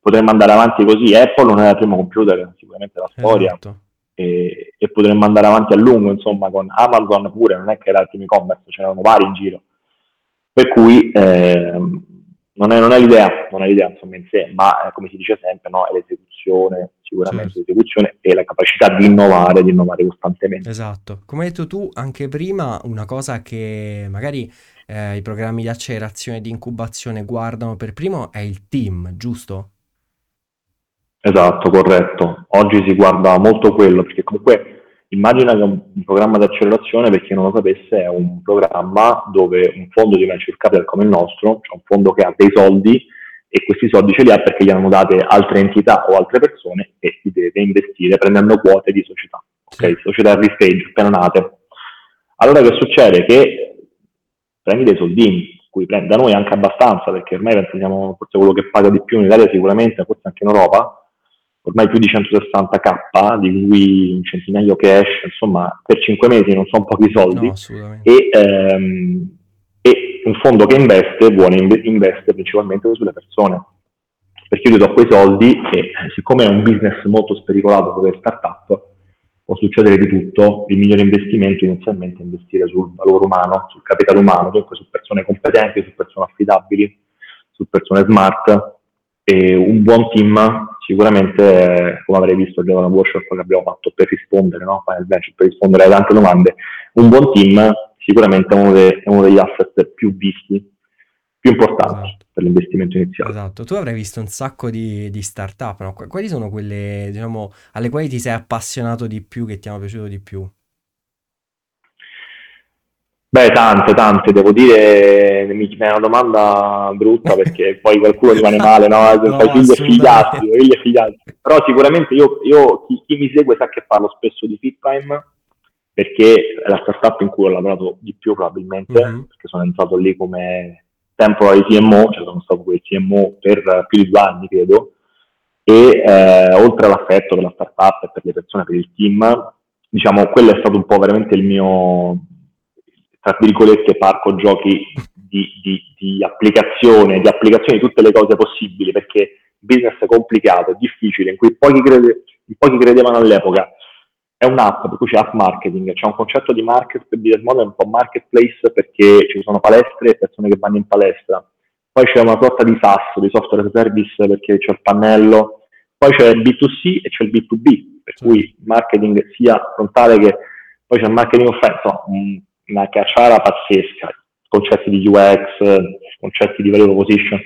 Potremmo andare avanti così. Apple non era il primo computer, sicuramente la storia. Esatto e, e, potremmo andare avanti a lungo, insomma, con Amazon pure, non è che era il primo e-commerce, c'erano vari in giro. Per cui eh, non, è, non, è, l'idea, non è l'idea insomma in sé, ma eh, come si dice sempre, no, è l'esecuzione, sicuramente certo. l'esecuzione e la capacità di innovare, di innovare costantemente. Esatto. Come hai detto tu anche prima, una cosa che magari eh, i programmi di accelerazione e di incubazione guardano per primo è il team, giusto? Esatto, corretto. Oggi si guarda molto quello, perché comunque immagina che un, programma di accelerazione, per chi non lo sapesse, è un programma dove un fondo di venture capital come il nostro, cioè un fondo che ha dei soldi e questi soldi ce li ha perché gli hanno date altre entità o altre persone e li deve investire prendendo quote di società, ok? Società early stage, appena nate. Allora che succede? Che prendi dei soldini, cui prende da noi anche abbastanza, perché ormai penso siamo forse quello che paga di più in Italia sicuramente, forse anche in Europa, ormai più di 160k, di cui un centinaio cash, insomma per 5 mesi non sono pochi soldi, no, e, ehm, e, un fondo che investe, vuole investe principalmente sulle persone, perché io do quei soldi e siccome è un business molto spericolato come startup, può succedere di tutto, il migliore investimento inizialmente è investire sul valore umano, sul capitale umano, dunque su persone competenti, su persone affidabili, su persone smart, e un buon team sicuramente, come avrei visto già nella workshop che abbiamo fatto per rispondere, no? per rispondere alle tante domande, un buon team sicuramente è uno, de- è uno degli asset più visti, più importanti esatto. per l'investimento iniziale. Esatto, tu avrai visto un sacco di, di start-up, no? quali sono quelle diciamo, alle quali ti sei appassionato di più, che ti hanno piaciuto di più? Beh, tante, tante, devo dire, mi è una domanda brutta perché poi qualcuno rimane male, no? no fai figli e figliastri, figli e figliastri. Però sicuramente io, io chi, chi, mi segue sa che parlo spesso di FitPrime perché è la startup in cui ho lavorato di più probabilmente, mm-hmm. perché sono entrato lì come temporary CMO, cioè sono stato quel CMO per più di due anni, credo, e eh, oltre all'affetto per la startup e per le persone, per il team, diciamo, quello è stato un po' veramente il mio tra virgolette, parco giochi di, di, di, applicazione, di applicazione di tutte le cose possibili, perché business complicato, difficile, in cui pochi, crede, in pochi credevano all'epoca. È un'app per cui c'è app marketing, c'è un concetto di market, business model un po' marketplace perché ci sono palestre e persone che vanno in palestra. Poi c'è una sorta di SaaS, di software service, perché c'è il pannello. Poi c'è il B2C e c'è il B2B, per cui marketing sia frontale che poi c'è il marketing offensive, una cacciara pazzesca, concetti di UX, concetti di value proposition,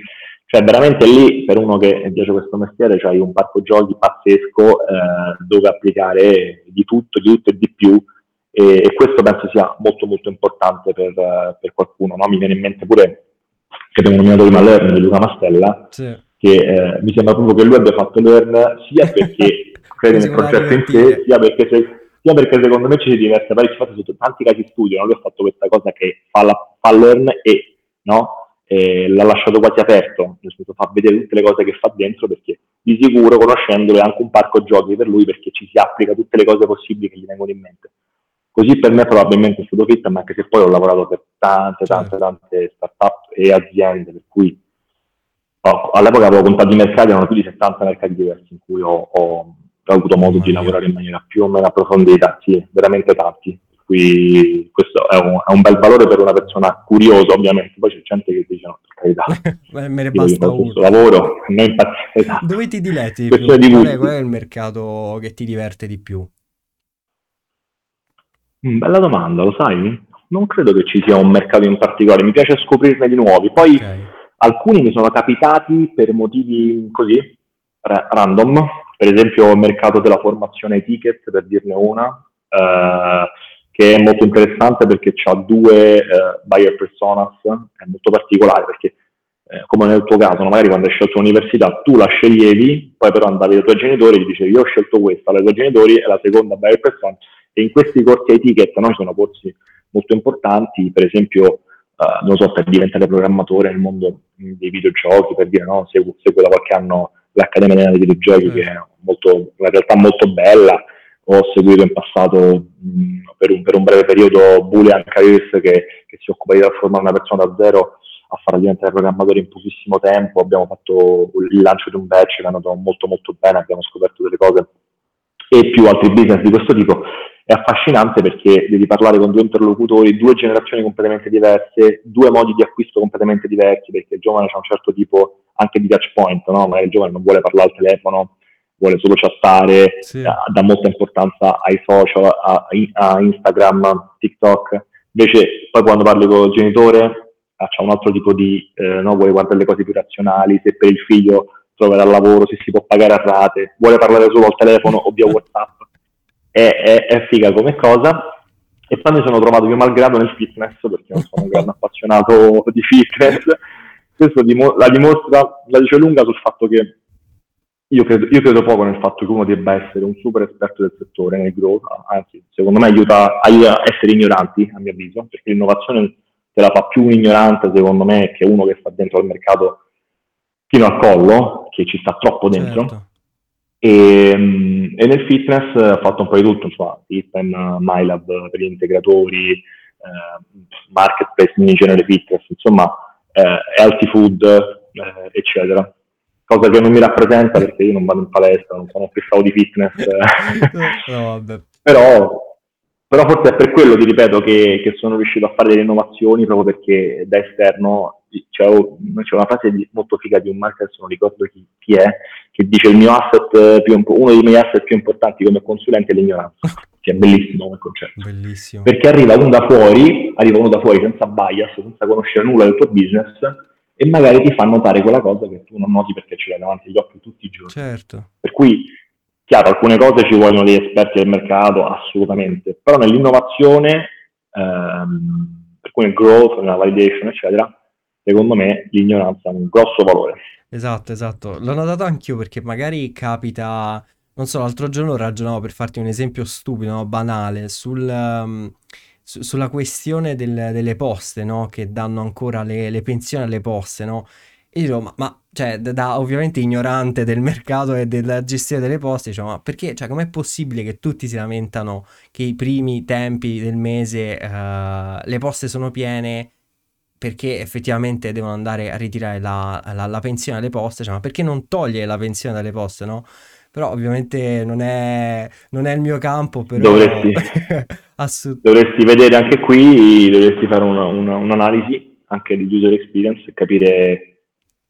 cioè veramente lì per uno che piace questo mestiere c'hai un parco giochi pazzesco eh, dove applicare di tutto, di tutto e di più e, e questo penso sia molto molto importante per, per qualcuno, no? mi viene in mente pure che abbiamo nominato prima Learn di Luca Mastella, sì. che eh, mi sembra proprio che lui abbia fatto Learn sia perché crede nel progetto in sé, sia perché, se, sia perché, secondo me ci si diverte parecchio, infatti sotto tanti casi studio, no? lui ha fatto questa cosa che fa, la, fa Learn e, no? E l'ha lasciato quasi aperto, nel senso fa vedere tutte le cose che fa dentro perché di sicuro conoscendolo è anche un parco giochi per lui perché ci si applica tutte le cose possibili che gli vengono in mente. Così per me probabilmente è stato fit, ma anche se poi ho lavorato per tante, tante, certo. tante start-up e aziende, per cui oh, all'epoca avevo contati mercati, erano più di 70 mercati diversi in cui ho, ho, ho avuto modo di lavorare in maniera più o meno approfondita, sì, veramente tanti. Quindi questo è un, è un, bel valore per una persona curiosa, ovviamente. Poi c'è gente che dice: No, per carità, me ne basta uno. Lavoro, non. Esatto. Dove ti diletti? Più? Qual, è, qual è il mercato che ti diverte di più? Mm, bella domanda, lo sai? Non credo che ci sia un mercato in particolare, mi piace scoprirne di nuovi. Poi okay. alcuni mi sono capitati per motivi così, ra- random, per esempio il mercato della formazione ticket, per dirne una, eh, che è molto interessante perché ha due eh, buyer personas, è molto particolare perché eh, come nel tuo caso, no? magari quando hai scelto l'università tu la sceglievi, poi però andavi dai tuoi genitori e gli dicevi io ho scelto questa, dai tuoi genitori è la seconda buyer persona e in questi corsi etichetta noi sono corsi molto importanti, per esempio, uh, non so, per diventare programmatore nel mondo dei videogiochi, per dire no, seguo, seguo da qualche anno l'Accademia dei videogiochi, mm. che è molto, una realtà molto bella. Ho seguito in passato mh, per, un, per, un, breve periodo Boolean Careers che, che si occupa di trasformare una persona da zero a farla diventare programmatore in pochissimo tempo. Abbiamo fatto il lancio di un batch che è andato molto molto bene, abbiamo scoperto delle cose e più altri business di questo tipo è affascinante perché devi parlare con due interlocutori, due generazioni completamente diverse, due modi di acquisto completamente diversi, perché il giovane ha un certo tipo anche di touch point, no? magari il giovane non vuole parlare al telefono, vuole solo chattare, sì. dà molta importanza ai social, a, a, Instagram, TikTok, invece poi quando parli con il genitore ah, c'è un altro tipo di, eh, no? vuole guardare le cose più razionali, se per il figlio troverà lavoro, se si può pagare a rate, vuole parlare solo al telefono o via WhatsApp è, è, è figa come cosa. E poi mi sono trovato io malgrado nel fitness, perché non sono un grande appassionato di fitness. Questo dim- la dimostra, la dice lunga sul fatto che io credo, io credo, poco nel fatto che uno debba essere un super esperto del settore nel growth, anzi, secondo me aiuta, aiuta a essere ignoranti, a mio avviso, perché l'innovazione te la fa più un ignorante, secondo me, che uno che sta dentro al mercato fino al collo, che ci sta troppo dentro. Certo. E, mm, e, nel fitness ho fatto un po' di tutto, insomma, Fitman, MyLab per gli integratori, eh, Marketplace in generale fitness, insomma, eh, healthy food, eh, eccetera. Cosa che non mi rappresenta perché io non vado in palestra, non sono fissavo di fitness. no, però, però, forse è per quello, ti ripeto, che, che sono riuscito a fare delle innovazioni proprio perché da esterno c'è, c'è una frase molto figa di un marketer, non ricordo chi, chi, è, che dice il mio asset più, uno dei miei asset più importanti come consulente è l'ignoranza, che è bellissimo come concetto. Bellissimo. Perché arriva uno da fuori, arriva uno da fuori senza bias, senza conoscere nulla del tuo business e magari ti fa notare quella cosa che tu non noti perché ce l'hai davanti agli occhi tutti i giorni. Certo. Per cui, chiaro, alcune cose ci vogliono degli esperti del mercato, assolutamente, però nell'innovazione, ehm, per cui nel growth, nella validation, eccetera, secondo me l'ignoranza ha un grosso valore. Esatto, esatto. L'ho notato anch'io perché magari capita, non so, l'altro giorno ragionavo per farti un esempio stupido, no? banale, sul, um, su, sulla questione del, delle poste, no? Che danno ancora le, le pensioni alle poste, no? E dico, ma, ma cioè, da, da, ovviamente ignorante del mercato e della gestione delle poste, diciamo, ma perché, cioè, com'è possibile che tutti si lamentano che i primi tempi del mese uh, le poste sono piene perché effettivamente devono andare a ritirare la, la, la pensione alle poste, cioè, ma perché non toglie la pensione dalle poste, no? Però ovviamente non è, non è il mio campo, però... Dovresti, assolut- dovresti vedere anche qui, dovresti fare una, una, un'analisi anche di user experience e capire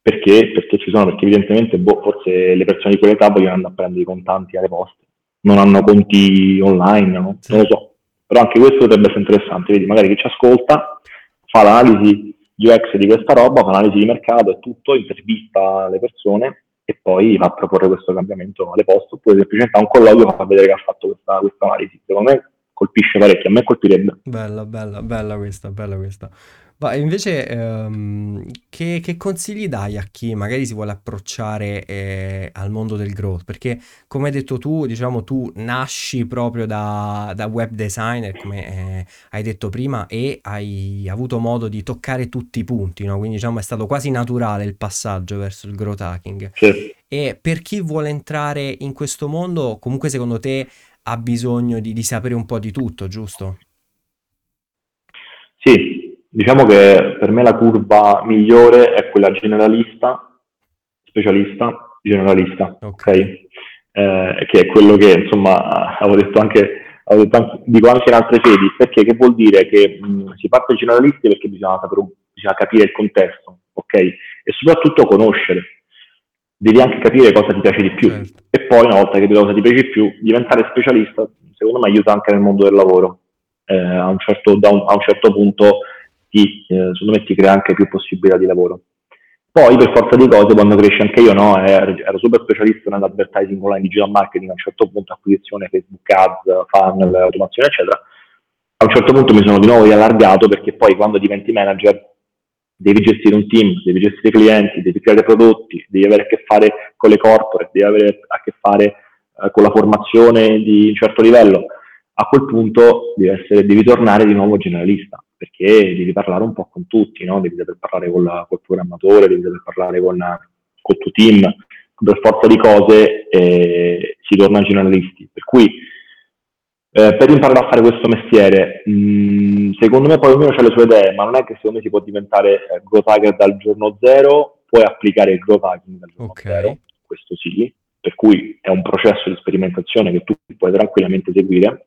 perché, perché ci sono, perché evidentemente boh, forse le persone di quell'età vogliono andare a prendere i contanti alle poste, non hanno conti online, no? sì. non lo so. Però anche questo potrebbe essere interessante, vedi, magari chi ci ascolta fa l'analisi UX di questa roba, fa l'analisi di mercato e tutto, intervista le persone e poi va a proporre questo cambiamento alle poste, oppure semplicemente ha un colloquio fa vedere che ha fatto questa, questa analisi. Secondo me colpisce parecchio, a me colpirebbe. Bella, bella, bella questa, bella questa. Ma invece, ehm, che, che consigli dai a chi magari si vuole approcciare eh, al mondo del growth? Perché, come hai detto tu, diciamo, tu nasci proprio da, da web designer, come eh, hai detto prima, e hai avuto modo di toccare tutti i punti, no? Quindi, diciamo, è stato quasi naturale il passaggio verso il growth hacking. Sì. E per chi vuole entrare in questo mondo, comunque secondo te ha bisogno di, di sapere un po' di tutto, giusto? Sì, diciamo che per me la curva migliore è quella generalista, specialista, generalista, ok? okay? Eh, che è quello che insomma avevo detto anche, detto anche, dico anche in altre sedi, perché che vuol dire che mh, si parte generalisti perché bisogna, sapere, bisogna capire il contesto, ok? E soprattutto conoscere. Devi anche capire cosa ti piace di più. Certo. E poi, una volta che ti cosa ti piace di più, diventare specialista, secondo me aiuta anche nel mondo del lavoro eh, a, un certo, un, a, un certo, punto ti, eh, secondo me ti crea anche più possibilità di lavoro. Poi per forza di cose quando cresci anche io no, ero, ero super specialista nell'advertising online, digital marketing, a un certo punto acquisizione, Facebook ads, funnel, automazione eccetera. A un certo punto mi sono di nuovo riallargato perché poi quando diventi manager devi gestire un team, devi gestire clienti, devi creare prodotti, devi avere a che fare con le corporate, devi avere a che fare eh, con la formazione di un certo livello a quel punto devi, essere, devi, tornare di nuovo generalista, perché devi parlare un po' con tutti, no? devi saper parlare con la, col programmatore, devi saper parlare con, il tuo team, per forza di cose eh, si torna generalisti. Per cui eh, per imparare a fare questo mestiere, mh, mm, secondo me poi ognuno ha le sue idee, ma non è che secondo me si può diventare eh, growth hacker dal giorno zero, puoi applicare il growth hacking dal giorno okay. zero, questo sì, per cui è un processo di sperimentazione che tu puoi tranquillamente seguire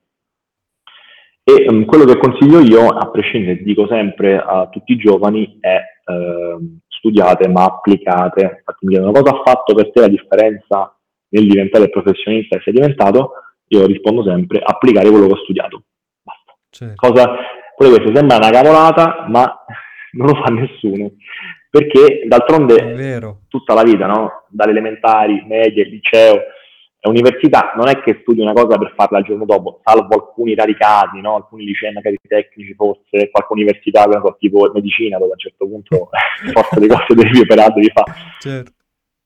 e um, quello che consiglio io, a prescindere, dico sempre a tutti i giovani, è eh, studiate ma applicate. Infatti mi chiedono cosa ha fatto per te la differenza nel diventare professionista che sei diventato, io rispondo sempre applicare quello che ho studiato. Basta. Certo. Cosa, quello questo sembra una cavolata, ma non lo fa nessuno. Perché d'altronde tutta la vita, no? dalle elementari, medie, liceo, L'università non è che studi una cosa per farla il giorno dopo, salvo alcuni rari casi, no? alcuni licei magari tecnici forse, qualche università tipo medicina dove a un certo punto forza di cose devi operare, devi fare. Certo.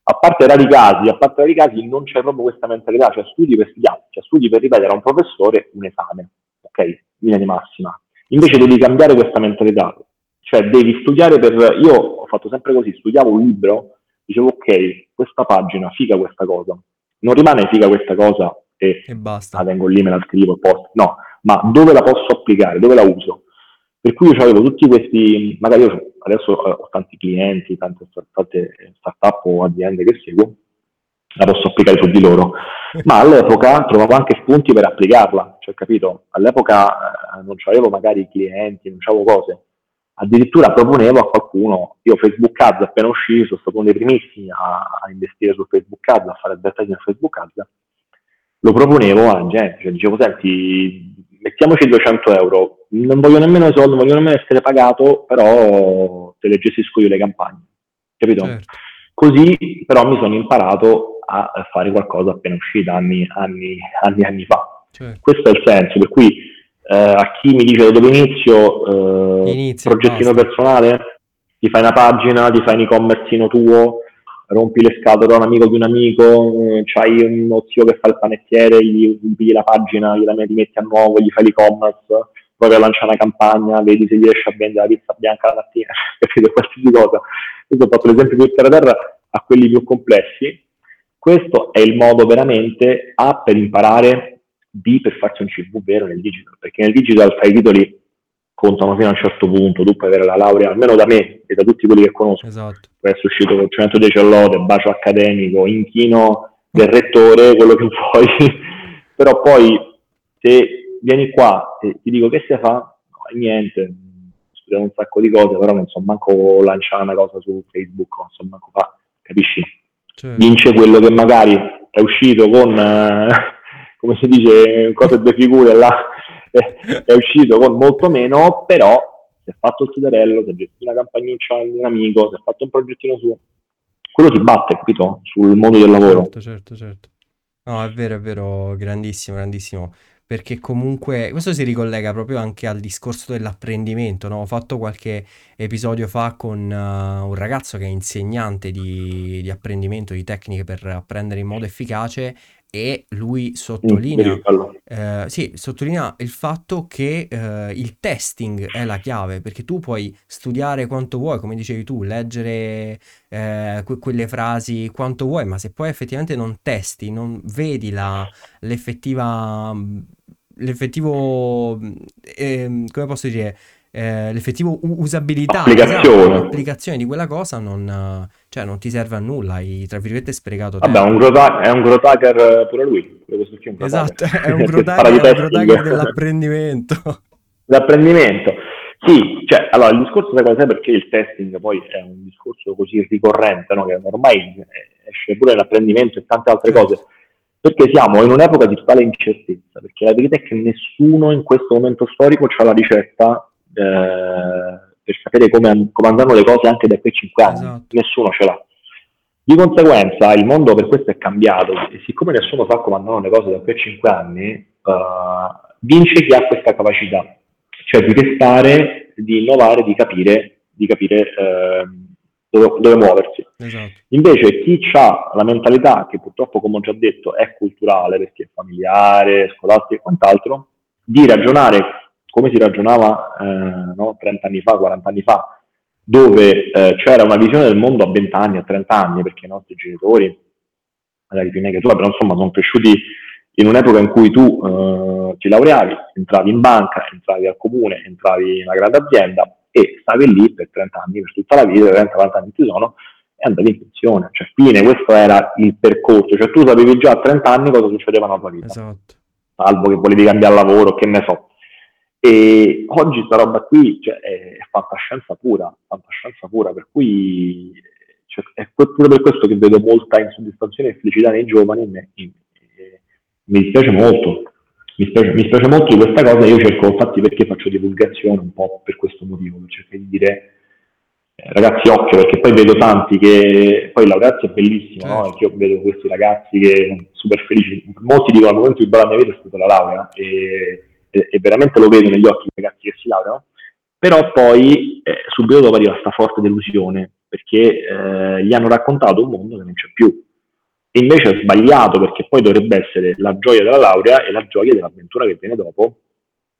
A parte rari casi, a parte rari casi non c'è proprio questa mentalità, cioè studi per studiare, cioè studi per ripetere a un professore un esame, ok? Linea di massima. Invece devi cambiare questa mentalità, cioè devi studiare per... Io ho fatto sempre così, studiavo un libro, dicevo ok, questa pagina, figa questa cosa, non rimane figa questa cosa e, e basta. la tengo lì, me la scrivo e posto. No, ma dove la posso applicare, dove la uso? Per cui io avevo tutti questi, magari io adesso eh, ho tanti clienti, tante, tante start-up o aziende che seguo, la posso applicare su di loro, ma all'epoca trovavo anche spunti per applicarla, cioè capito? All'epoca eh, non avevo magari clienti, non avevo cose, addirittura proponevo a qualcuno, io Facebook Ads appena uscito, sono stato uno dei primissimi a, a, investire su Facebook Ads, a fare advertising su Facebook Ads, lo proponevo alla gente, cioè dicevo senti, mettiamoci 200 euro, non voglio nemmeno i soldi, non voglio nemmeno essere pagato, però te le gestisco io le campagne, capito? Certo. Così però mi sono imparato a fare qualcosa appena uscito anni, anni, anni, anni fa. Certo. Questo è il senso, per cui eh, a chi mi dice da dove inizio, eh, Inizio, progettino basta. personale, ti fai una pagina, ti fai un e-commerce tuo, rompi le scatole a un amico di un amico, eh, c'hai uno zio che fa il panettiere, gli pigli la pagina, gli, ti metti a nuovo, gli fai l'e-commerce, provi a lanciare una campagna, vedi se riesci a vendere la pizza bianca la mattina, capito? Qualsiasi cosa. Io ho fatto l'esempio più terra terra a quelli più complessi. Questo è il modo veramente A per imparare B per farsi un CV vero nel digital, perché nel digital fai i titoli contano fino a un certo punto, tu puoi avere la laurea, almeno da me e da tutti quelli che conosco, esatto. puoi essere uscito con 110 all'ode, bacio accademico, inchino del rettore, quello che vuoi, però poi se vieni qua e ti dico che si fa, no, niente, studiamo un sacco di cose, però non so manco lanciare una cosa su Facebook, non so manco fa, capisci? Certo. Vince quello che magari è uscito con... Eh, come si dice, cose due figure, là, è, uscito con molto meno, però si è fatto il tutorello, si è gestito una campagnuccia di un amico, si è fatto un progettino suo, quello si batte, capito? Sul mondo del lavoro. Certo, certo, certo. No, è vero, è vero, grandissimo, grandissimo. perché comunque questo si ricollega proprio anche al discorso dell'apprendimento. No? Ho fatto qualche episodio fa con uh, un ragazzo che è insegnante di, di apprendimento, di tecniche per apprendere in modo efficace e lui sottolinea, eh, sì, sottolinea il fatto che eh, il testing è la chiave, perché tu puoi studiare quanto vuoi, come dicevi tu, leggere eh, que- quelle frasi quanto vuoi, ma se poi effettivamente non testi, non vedi la, l'effettiva, l'effettivo, ehm, come posso dire, eh, l'effettivo usabilità, applicazione. Esatto, l'applicazione di quella cosa non, cioè, non ti serve a nulla, hai tra virgolette sprecato tempo. Vabbè, un growth, è un growth hacker pure lui. Esatto, è un growth hacker, dell'apprendimento. L'apprendimento. Sì, cioè, allora il discorso sai cos'è perché il testing poi è un discorso così ricorrente, no? che ormai esce pure l'apprendimento e tante altre certo. cose, perché siamo in un'epoca di totale incertezza, perché la verità è che nessuno in questo momento storico ha la ricetta eh, per sapere come, come, andranno le cose anche da quei 5 anni, esatto. nessuno ce l'ha. Di conseguenza il mondo per questo è cambiato e siccome nessuno sa come andranno le cose da quei 5 anni, uh, vince chi ha questa capacità, cioè di testare, di innovare, di capire, di capire uh, dove, dove, muoversi. Esatto. Invece chi ha la mentalità, che purtroppo come ho già detto è culturale perché è familiare, scolastica e quant'altro, di ragionare come si ragionava eh, no, 30 anni fa, 40 anni fa, dove eh, c'era una visione del mondo a 20 anni, a 30 anni, perché i nostri genitori, magari più negativa, però insomma sono cresciuti in un'epoca in cui tu eh, ti laureavi, entravi in banca, entravi al comune, entravi in una grande azienda e stavi lì per 30 anni, per tutta la vita, 30-40 anni ti sono, e andavi in pensione. Cioè, fine, questo era il percorso. Cioè, tu sapevi già a 30 anni cosa succedeva nella tua vita. Esatto. Salvo che volevi cambiare lavoro, che ne so. E oggi questa roba qui cioè, è fantascienza pura, fantascienza pura, per cui cioè, è pure per questo che vedo molta insoddisfazione e felicità nei giovani, mi, mi, mi dispiace molto, mi spiace, mi spiace, molto di questa cosa, io cerco, infatti perché faccio divulgazione un po' per questo motivo, per cercare di dire eh, ragazzi occhio perché poi vedo tanti che poi laurearsi è bellissimo, certo. no? io vedo questi ragazzi che sono super felici, molti dicono al momento più bello della mia vita è stata la laurea e e, e veramente lo vedo negli occhi dei ragazzi che si laureano, però poi eh, subito dopo arriva questa forte delusione perché eh, gli hanno raccontato un mondo che non c'è più. E invece è sbagliato perché poi dovrebbe essere la gioia della laurea e la gioia dell'avventura che viene dopo,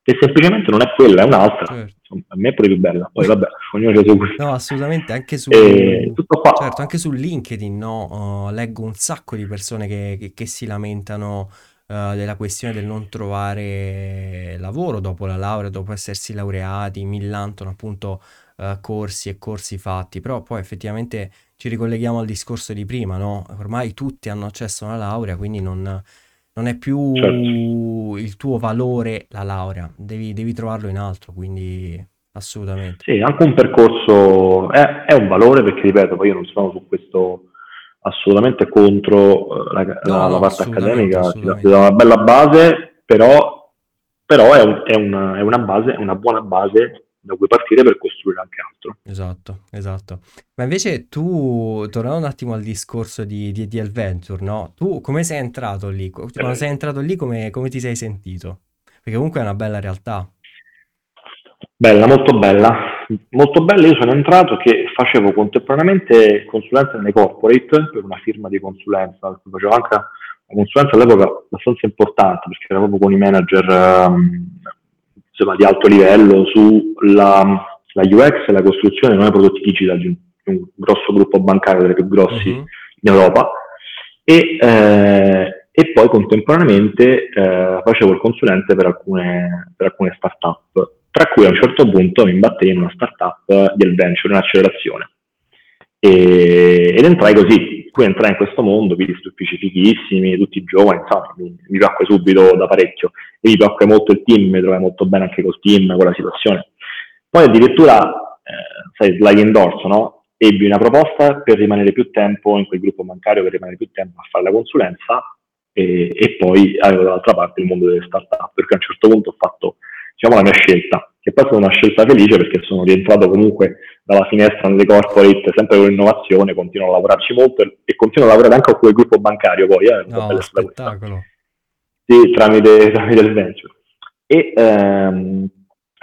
che semplicemente non è quella, è un'altra. Certo. Insomma, a me è pure più bella. Poi vabbè, ognuno c'è su No, assolutamente, anche su, e, certo, anche su LinkedIn no? Uh, leggo un sacco di persone che, che, che si lamentano uh, della questione del non trovare lavoro dopo la laurea, dopo essersi laureati, millantano appunto uh, corsi e corsi fatti, però poi effettivamente ci ricolleghiamo al discorso di prima, no? Ormai tutti hanno accesso alla laurea, quindi non, non è più certo. il tuo valore la laurea, devi, devi trovarlo in altro, quindi assolutamente. Sì, anche un percorso è, è un valore perché ripeto, poi io non sono su questo assolutamente contro eh, la, no, la, la parte accademica, ti dà una bella base, però, però è, un, è, una, è, una base, è una buona base da cui partire per costruire anche altro. Esatto, esatto. Ma invece tu, tornando un attimo al discorso di, di, di Adventure, no? Tu come sei entrato lì? Quando eh. sei entrato lì come, come ti sei sentito? Perché comunque è una bella realtà. Bella, molto bella. Molto bella, io sono entrato che facevo contemporaneamente consulenza nelle corporate per una firma di consulenza, facevo anche una consulenza all'epoca abbastanza importante perché era proprio con i manager um, insomma, di alto livello sulla la UX e la costruzione di nuovi prodotti digital di un, grosso gruppo bancario, dei più grossi uh-huh. in Europa. E, eh, e poi contemporaneamente eh, facevo il consulente per alcune, per alcune start-up tra cui a un certo punto mi imbattei in una startup di adventure, un'accelerazione. E, ed entrai così, qui entrai in questo mondo, vidi questi uffici fighissimi, tutti giovani, insomma, mi, mi piacque subito da parecchio e mi piacque molto il team, mi trovai molto bene anche col team, con la situazione. Poi addirittura, eh, sai, slide dorso, no? Ebbi una proposta per rimanere più tempo in quel gruppo bancario, per rimanere più tempo a fare la consulenza e, e poi avevo dall'altra parte il mondo delle startup, perché a un certo punto ho fatto diciamo, la mia scelta, che poi è stata una scelta felice perché sono rientrato comunque dalla finestra nelle corporate, sempre con l'innovazione, continuo a lavorarci molto e, e continuo a lavorare anche con quel gruppo bancario poi, eh, no, spettacolo. sì, tramite, tramite il venture. E ehm,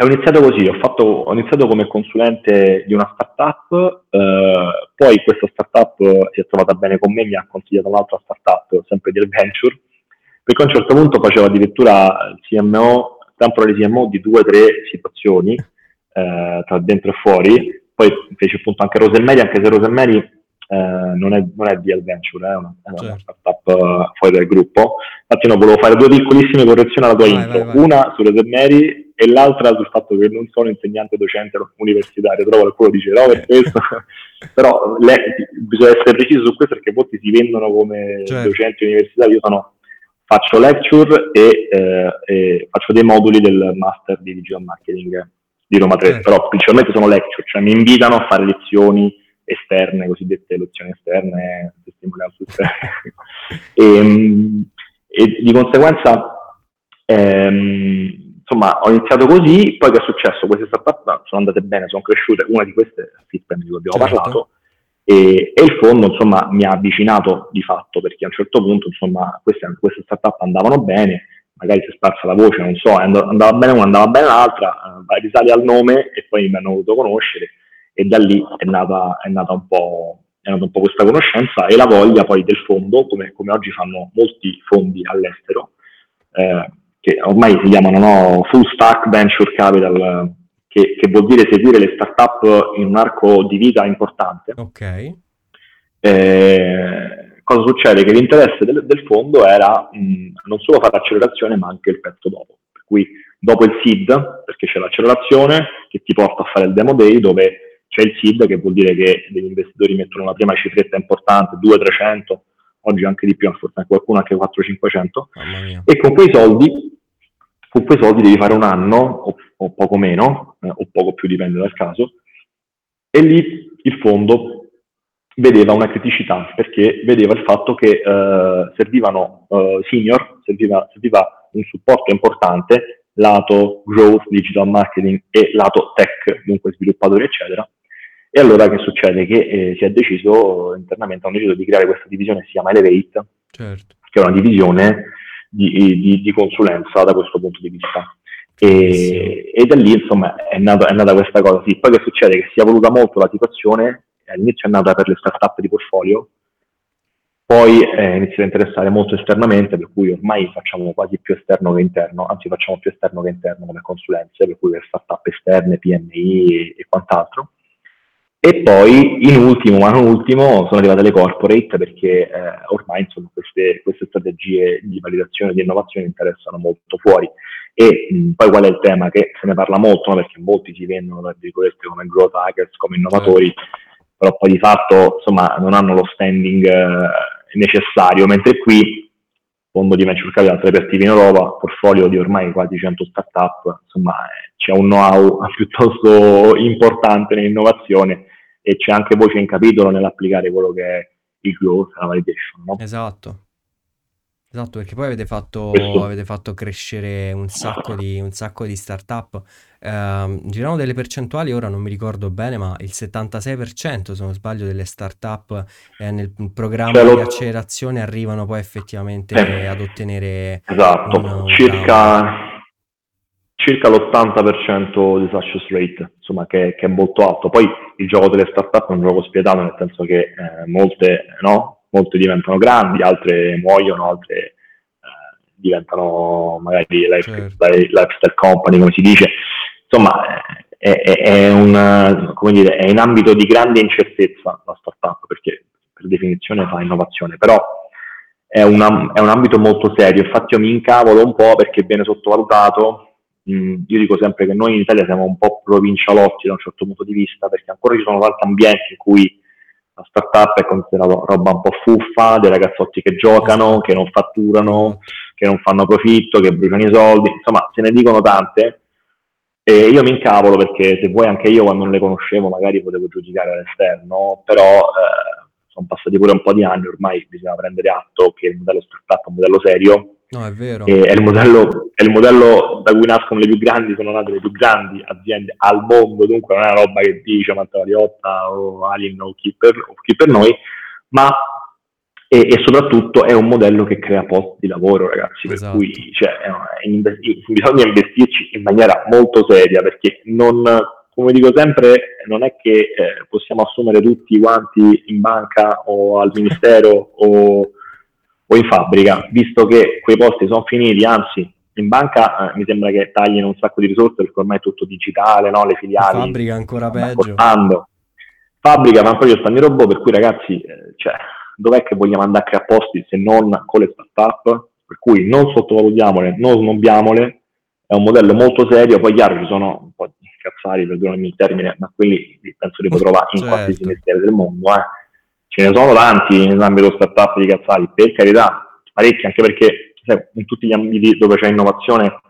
ho iniziato così, ho, fatto, ho, iniziato come consulente di una startup, eh, poi questa startup si è trovata bene con me, mi ha consigliato un'altra startup, sempre del venture, perché a un certo punto facevo addirittura il CMO, temporary CMO di due o tre situazioni, eh, tra dentro e fuori, poi fece appunto anche Rosemary, anche se Rosemary eh, non, è, non è di Adventure, è una, è una certo. startup uh, fuori dal gruppo. Infatti no, volevo fare due piccolissime correzioni alla tua vai, intro, vai, vai. una su Rosemary e l'altra sul fatto che non sono insegnante docente universitario, però qualcuno dice no per questo, però le, bisogna essere precisi su questo perché molti si vendono come certo. docenti universitari, io sono faccio lecture e, eh, e, faccio dei moduli del master di digital marketing di Roma 3, certo. però principalmente sono lecture, cioè mi invitano a fare lezioni esterne, cosiddette lezioni esterne, testimonianze esterne. e, e, di conseguenza, ehm, insomma, ho iniziato così, poi che è successo? Queste startup sono andate bene, sono cresciute, una di queste è Fitpen di cui abbiamo certo. parlato, e, e, il fondo insomma mi ha avvicinato di fatto perché a un certo punto insomma queste, queste startup andavano bene magari si è sparsa la voce, non so, andava bene una, andava bene l'altra, eh, risali al nome e poi mi hanno voluto conoscere e da lì è nata, è nata, un, po', è nata un po' questa conoscenza e la voglia poi del fondo, come, come oggi fanno molti fondi all'estero, eh, che ormai si chiamano no, full stack venture capital, che, che, vuol dire seguire le startup in un arco di vita importante. Ok. Eh, cosa succede? Che l'interesse del, del fondo era mh, non solo fare accelerazione, ma anche il pezzo dopo. Per cui dopo il SID, perché c'è l'accelerazione che ti porta a fare il demo day, dove c'è il SID, che vuol dire che degli investitori mettono la prima cifretta importante, 200-300, oggi anche di più, forse qualcuno anche 400-500, e con quei soldi con quei soldi devi fare un anno o, o poco meno, eh, o poco più dipende dal caso, e lì il fondo vedeva una criticità perché vedeva il fatto che eh, servivano eh, senior, serviva, serviva, un supporto importante lato growth, digital marketing e lato tech, dunque sviluppatori eccetera. E allora che succede? Che eh, si è deciso internamente, hanno deciso di creare questa divisione che si chiama Elevate, certo. che è una divisione di, di, di, consulenza da questo punto di vista. E, e da lì insomma è nata, è nata questa cosa. Sì, poi che succede? Che si è voluta molto la situazione all'inizio è nata per le startup di portfolio, poi è iniziato a interessare molto esternamente, per cui ormai facciamo quasi più esterno che interno, anzi facciamo più esterno che interno come consulenze, per cui per startup esterne, PMI e, e quant'altro. E poi, in ultimo, ma non ultimo, sono arrivate le corporate perché eh, ormai insomma, queste, queste, strategie di validazione e di innovazione interessano molto fuori. E mh, poi qual è il tema? Che se ne parla molto, no? perché molti si vendono, tra virgolette, come growth hackers, come innovatori, però poi di fatto insomma, non hanno lo standing eh, necessario, mentre qui fondo di venture capital repertivo in Europa, portfolio di ormai quasi 100 startup, insomma eh, c'è un know-how piuttosto importante nell'innovazione e c'è anche voce in capitolo nell'applicare quello che è il growth, la validation. No? Esatto. Esatto, perché poi avete fatto, avete fatto crescere un sacco di, un sacco di startup. Eh, girano delle percentuali, ora non mi ricordo bene, ma il 76% se non sbaglio delle startup eh, nel programma cioè, di accelerazione arrivano poi effettivamente eh, ad ottenere esatto, un, un circa, circa, l'80% di success rate, insomma che, che, è molto alto. Poi il gioco delle startup è un gioco spietato, nel senso che eh, molte no, molte diventano grandi, altre muoiono, altre eh, diventano magari lifestyle, certo. lifestyle company, come si dice. Insomma, è, è, è, un, dire, è in ambito di grande incertezza la startup, perché per definizione fa innovazione, però è, una, è un ambito molto serio. Infatti io mi incavolo un po' perché viene sottovalutato. Mm, io dico sempre che noi in Italia siamo un po' provincialotti da un certo punto di vista, perché ancora ci sono tanti ambienti in cui la startup è considerata roba un po' fuffa, dei ragazzotti che giocano, che non fatturano, che non fanno profitto, che bruciano i soldi, insomma se ne dicono tante. E io mi incavolo perché se vuoi anche io quando non le conoscevo magari potevo giudicare all'esterno, però eh, sono passati pure un po' di anni, ormai bisogna prendere atto che il modello startup è un modello serio No, è vero. È, il modello, è il modello da cui nascono le più grandi, sono nate le più grandi aziende al mondo, dunque non è una roba che dice Matteo Mariotta o Alien o chi per, o chi per noi, ma e, e, soprattutto è un modello che crea posti di lavoro, ragazzi, esatto. per cui cioè, è, bisogna investirci in maniera molto seria perché non, come dico sempre, non è che eh, possiamo assumere tutti quanti in banca o al ministero o, o, in fabbrica, visto che quei posti sono finiti, anzi in banca eh, mi sembra che taglino un sacco di risorse perché ormai è tutto digitale, no? le filiali. In fabbrica ancora peggio. Fabbrica, ma poi io stanno i robot, per cui ragazzi, eh, cioè, dov'è che vogliamo andare a creare posti se non con le start-up? Per cui non sottovalutiamole, non snobbiamole, è un modello molto serio, poi chiaro ci sono un po' di cazzari, perdonami il termine, ma quelli penso li potrò trovare in certo. qualsiasi mestiere del mondo, eh. Ce ne sono tanti in ambito start-up di cazzari, per carità, parecchi, anche perché sai, in tutti gli ambiti dove c'è innovazione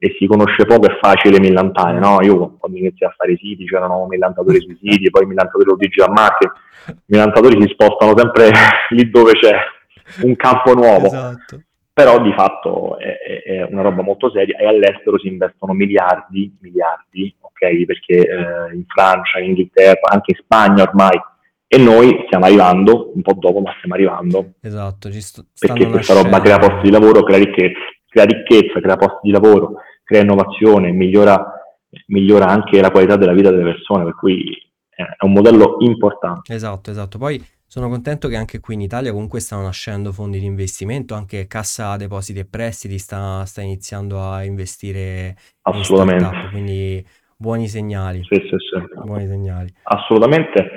e si conosce poco è facile millantare, no? Io quando inizi a fare i siti c'erano millantatori sui siti, poi millantatori del digital market, i millantatori si spostano sempre lì dove c'è un campo nuovo. Esatto. Però di fatto è, è, una roba molto seria e all'estero si investono miliardi, miliardi, ok? Perché eh, in Francia, in Inghilterra, anche in Spagna ormai e noi stiamo arrivando, un po' dopo, ma stiamo arrivando. Esatto, ci sto, perché questa roba crea posti di lavoro, crea ricchezza, crea ricchezza, crea posti di lavoro, crea innovazione, migliora, migliora anche la qualità della vita delle persone, per cui è un modello importante. Esatto, esatto. Poi sono contento che anche qui in Italia comunque stanno nascendo fondi di investimento, anche Cassa Depositi e Prestiti sta, sta iniziando a investire Assolutamente. in quindi buoni segnali. Sì, sì, sì. Buoni segnali. Assolutamente.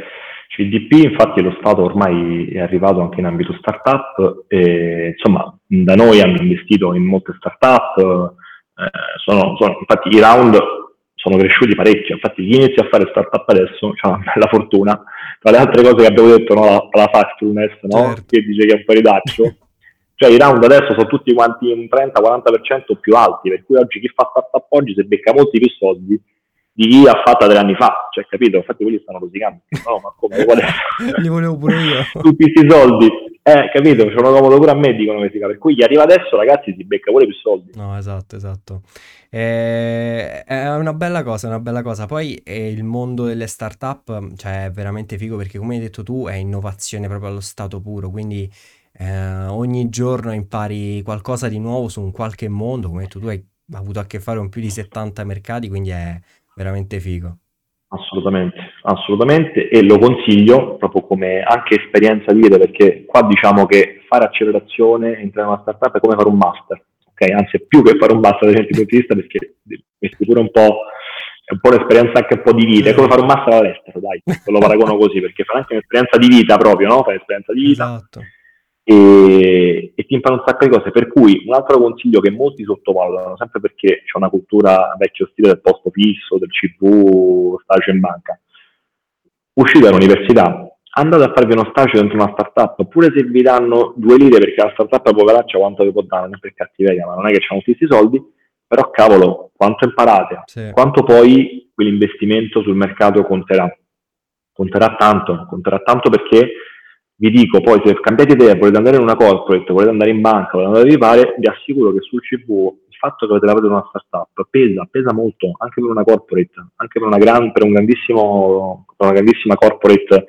CDP, infatti lo Stato ormai è arrivato anche in ambito startup e insomma da noi hanno investito in molte startup, eh, sono, sono, infatti i round sono cresciuti parecchio, infatti chi inizia a fare startup adesso ha una bella fortuna, tra le altre cose che abbiamo detto, no, la, la factfulness, no? certo. che dice che è un paritaccio, cioè i round adesso sono tutti quanti un 30-40% più alti, per cui oggi chi fa startup oggi se becca molti più soldi di chi ha fatto tre anni fa, cioè capito? Infatti quelli stanno rosicando, no ma come, qual Li volevo pure io. Tutti questi soldi, eh capito, c'è una comodo pure a me dicono che per cui chi arriva adesso ragazzi si becca pure più soldi. No esatto, esatto. Eh, è una bella cosa, è una bella cosa. Poi eh, il mondo delle start-up, cioè è veramente figo perché come hai detto tu è innovazione proprio allo stato puro, quindi eh, ogni giorno impari qualcosa di nuovo su un qualche mondo, come hai detto tu hai avuto a che fare con più di 70 mercati, quindi è veramente figo. Assolutamente, assolutamente e lo consiglio proprio come anche esperienza di vita perché qua diciamo che fare accelerazione, entrare in una startup è come fare un master, ok? Anzi è più che fare un master da certi punti di vista perché è pure un po', è un po' un'esperienza anche un po' di vita, è come fare un master all'estero, dai, lo paragono così perché fa anche un'esperienza di vita proprio, no? Fai un'esperienza di vita. Esatto e, e, ti impara un sacco di cose. Per cui un altro consiglio che molti sottovalutano, sempre perché c'è una cultura vecchio stile del posto fisso, del CV, stage in banca, uscite dall'università, andate a farvi uno stage dentro una startup, pure se vi danno due lire perché la startup è poveraccia quanto vi può dare, non è per cattiveria, ma non è che c'hanno tutti questi soldi, però cavolo, quanto imparate, sì. quanto poi quell'investimento sul mercato conterà. Conterà tanto, conterà tanto perché vi dico poi se cambiate idea, volete andare in una corporate, volete andare in banca, volete andare a rifare, vi assicuro che sul CV il fatto che avete lavorato in una startup pesa, pesa molto anche per una corporate, anche per una, gran, per un grandissimo, per una grandissima corporate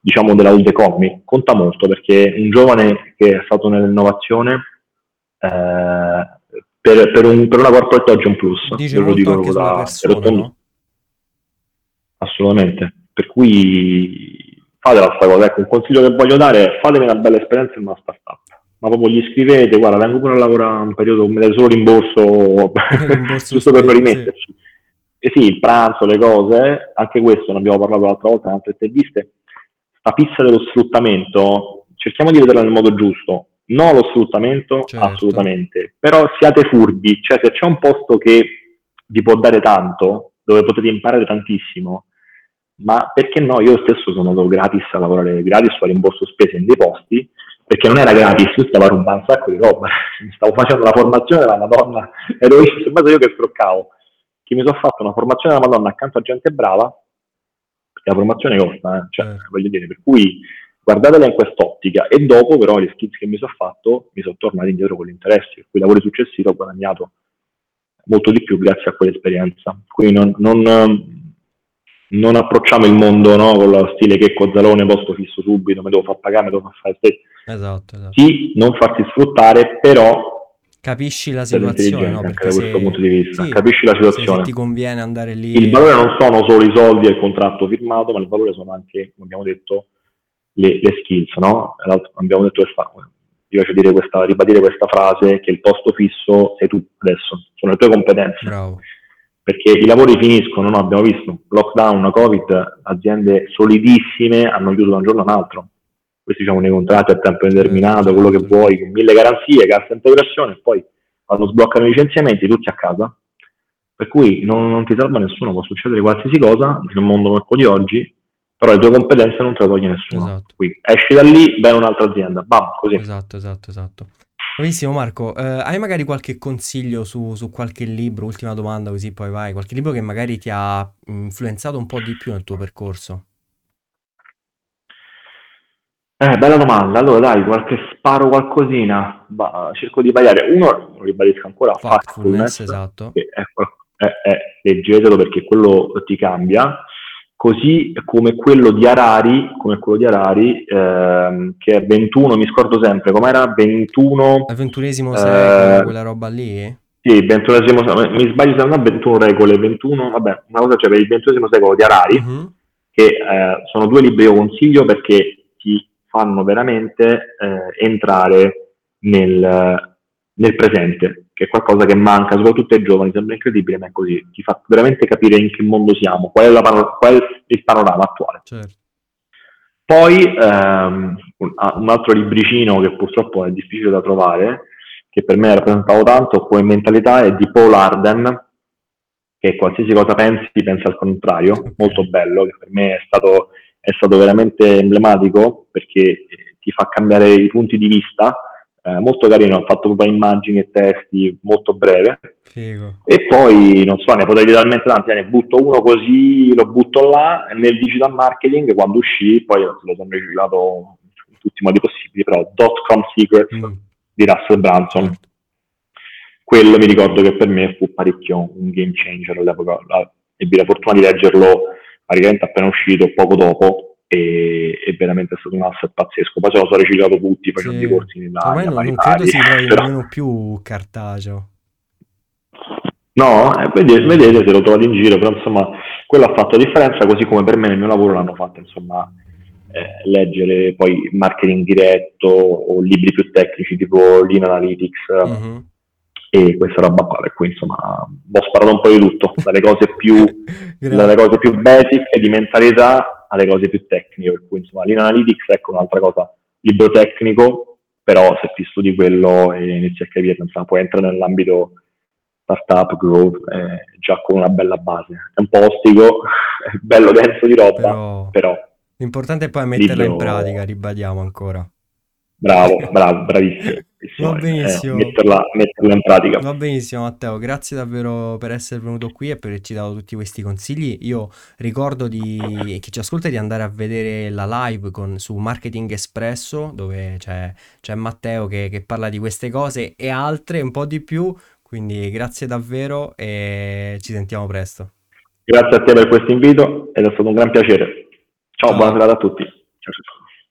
diciamo della old economy, conta molto perché un giovane che è stato nell'innovazione eh, per, per, un, per, una corporate oggi è un plus. Dice lo dico anche da, persona, no? Assolutamente. Per cui fatela sta cosa, ecco, un consiglio che voglio dare è fatemi una bella esperienza in una startup, ma proprio gli scrivete, guarda, vengo pure a lavorare un periodo, mi dai solo rimborso, rimborso giusto per non rimetterci. Sì. E sì, il pranzo, le cose, anche questo ne abbiamo parlato l'altra volta in altre interviste, sta pizza dello sfruttamento, cerchiamo di vederla nel modo giusto, no lo sfruttamento, certo. assolutamente, però siate furbi, cioè se c'è un posto che vi può dare tanto, dove potete imparare tantissimo, ma perché no? Io stesso sono andato gratis a lavorare gratis a rimborso spese in dei posti, perché non era gratis, io stavo rubando un sacco di roba, stavo facendo la formazione della Madonna, ero io, sembra io che stroccavo, che mi sono fatto una formazione della Madonna accanto a gente brava, perché la formazione costa, eh? cioè, mm. voglio dire, per cui guardatela in quest'ottica e dopo però le skills che mi sono fatto mi sono tornati indietro con l'interesse, per cui i lavori successivi ho guadagnato molto di più grazie a quell'esperienza. Quindi non, non non approcciamo il mondo no, con lo stile che Cozzalone posto fisso subito, mi devo far pagare, mi devo far fare. Esatto, esatto. Sì, non farsi sfruttare, però capisci la situazione, no? Perché da questo punto di vista, sì, capisci la situazione. Se ti conviene andare lì. Il valore non sono solo i soldi e il contratto firmato, ma il valore sono anche, come abbiamo detto, le, le skills, no? Abbiamo detto fa, mi piace dire questa, ribadire questa frase, che il posto fisso sei tu adesso, sono le tue competenze. Bravo. Perché i lavori finiscono, no? abbiamo visto, lockdown, covid, aziende solidissime hanno chiuso da un giorno all'altro. Questi diciamo nei contratti a tempo indeterminato, quello che vuoi, con mille garanzie, cassa integrazione, poi quando sbloccano i licenziamenti tutti a casa. Per cui non, non ti salva nessuno, può succedere qualsiasi cosa nel mondo come quello di oggi, però le tue competenze non te le toglie nessuno. Esatto. Qui esci da lì, vai in un'altra azienda, bam, così. Esatto, esatto, esatto. Bravissimo Marco, eh, hai magari qualche consiglio su, su, qualche libro, ultima domanda così poi vai, qualche libro che magari ti ha influenzato un po' di più nel tuo percorso? Eh, bella domanda, allora dai, qualche sparo qualcosina, bah, cerco di variare, uno, lo ribadisco ancora, Factfulness, esatto. Che è, è, è, leggetelo perché quello ti cambia, così come quello di Arari, come quello di Arari ehm, che è 21, mi scordo sempre, com'era? 21... Al ventunesimo secolo, eh, quella roba lì? Sì, ventunesimo secolo, mi sbaglio se non 21 regole, 21, vabbè, una cosa c'è per il ventunesimo secolo di Arari, uh-huh. che eh, sono due libri che io consiglio perché ti fanno veramente eh, entrare nel, nel presente, che è qualcosa che manca soprattutto ai giovani, sembra incredibile, ma è così, ti fa veramente capire in che mondo siamo, qual è, pano- qual è il panorama attuale. Certo. Poi ehm, un altro libricino che purtroppo è difficile da trovare, che per me ha rappresentato tanto come mentalità, è di Paul Arden, che qualsiasi cosa pensi, pensa al contrario, molto bello, che per me è stato, è stato veramente emblematico perché ti fa cambiare i punti di vista eh, molto carino, ha fatto proprio immagini e testi molto breve. Figo. E poi, non so, ne potrei dire talmente tanti, eh, ne butto uno così, lo butto là, nel digital marketing, quando uscì, poi lo sono riciclato in tutti i modi possibili, però Dot Com Secrets mm. di Russell Branson. Certo. Quello mi ricordo che per me fu parecchio un game changer all'epoca, ebbi la fortuna di leggerlo praticamente appena uscito, poco dopo, e, e, veramente è stato un asset pazzesco. Poi se lo sono riciclato tutti facendo sì. i corsi in Italia. Ormai non, non credo si trovi però... nemmeno più cartaceo. No, eh, vedete, vedete se lo trovate in giro, però insomma quello ha fatto la differenza, così come per me nel mio lavoro l'hanno fatto, insomma, eh, leggere poi marketing diretto o libri più tecnici tipo Lean Analytics uh-huh. e questa roba qua, per cui insomma ho sparato un po' di tutto, dalle cose più, dalle cose più basic di mentalità alle cose più tecniche, per cui insomma l'Analytics ecco un'altra cosa, libro tecnico, però se ti studi quello e inizi a capire, insomma, puoi entrare nell'ambito startup, growth, eh, già con una bella base. È un po' ostico, è bello denso di roba, però... però l'importante è poi metterla libro... in pratica, ribadiamo ancora. Bravo, bravo, bravissimo. Va benissimo. Eh, metterla, metterla, in pratica. Va benissimo Matteo, grazie davvero per essere venuto qui e per averci dato tutti questi consigli. Io ricordo di chi ci ascolta di andare a vedere la live con, su Marketing Espresso dove c'è, c'è Matteo che, che parla di queste cose e altre un po' di più. Quindi grazie davvero e ci sentiamo presto. Grazie a te per questo invito ed è stato un gran piacere. Ciao, Ciao. buona serata a tutti. Ciao, ciao.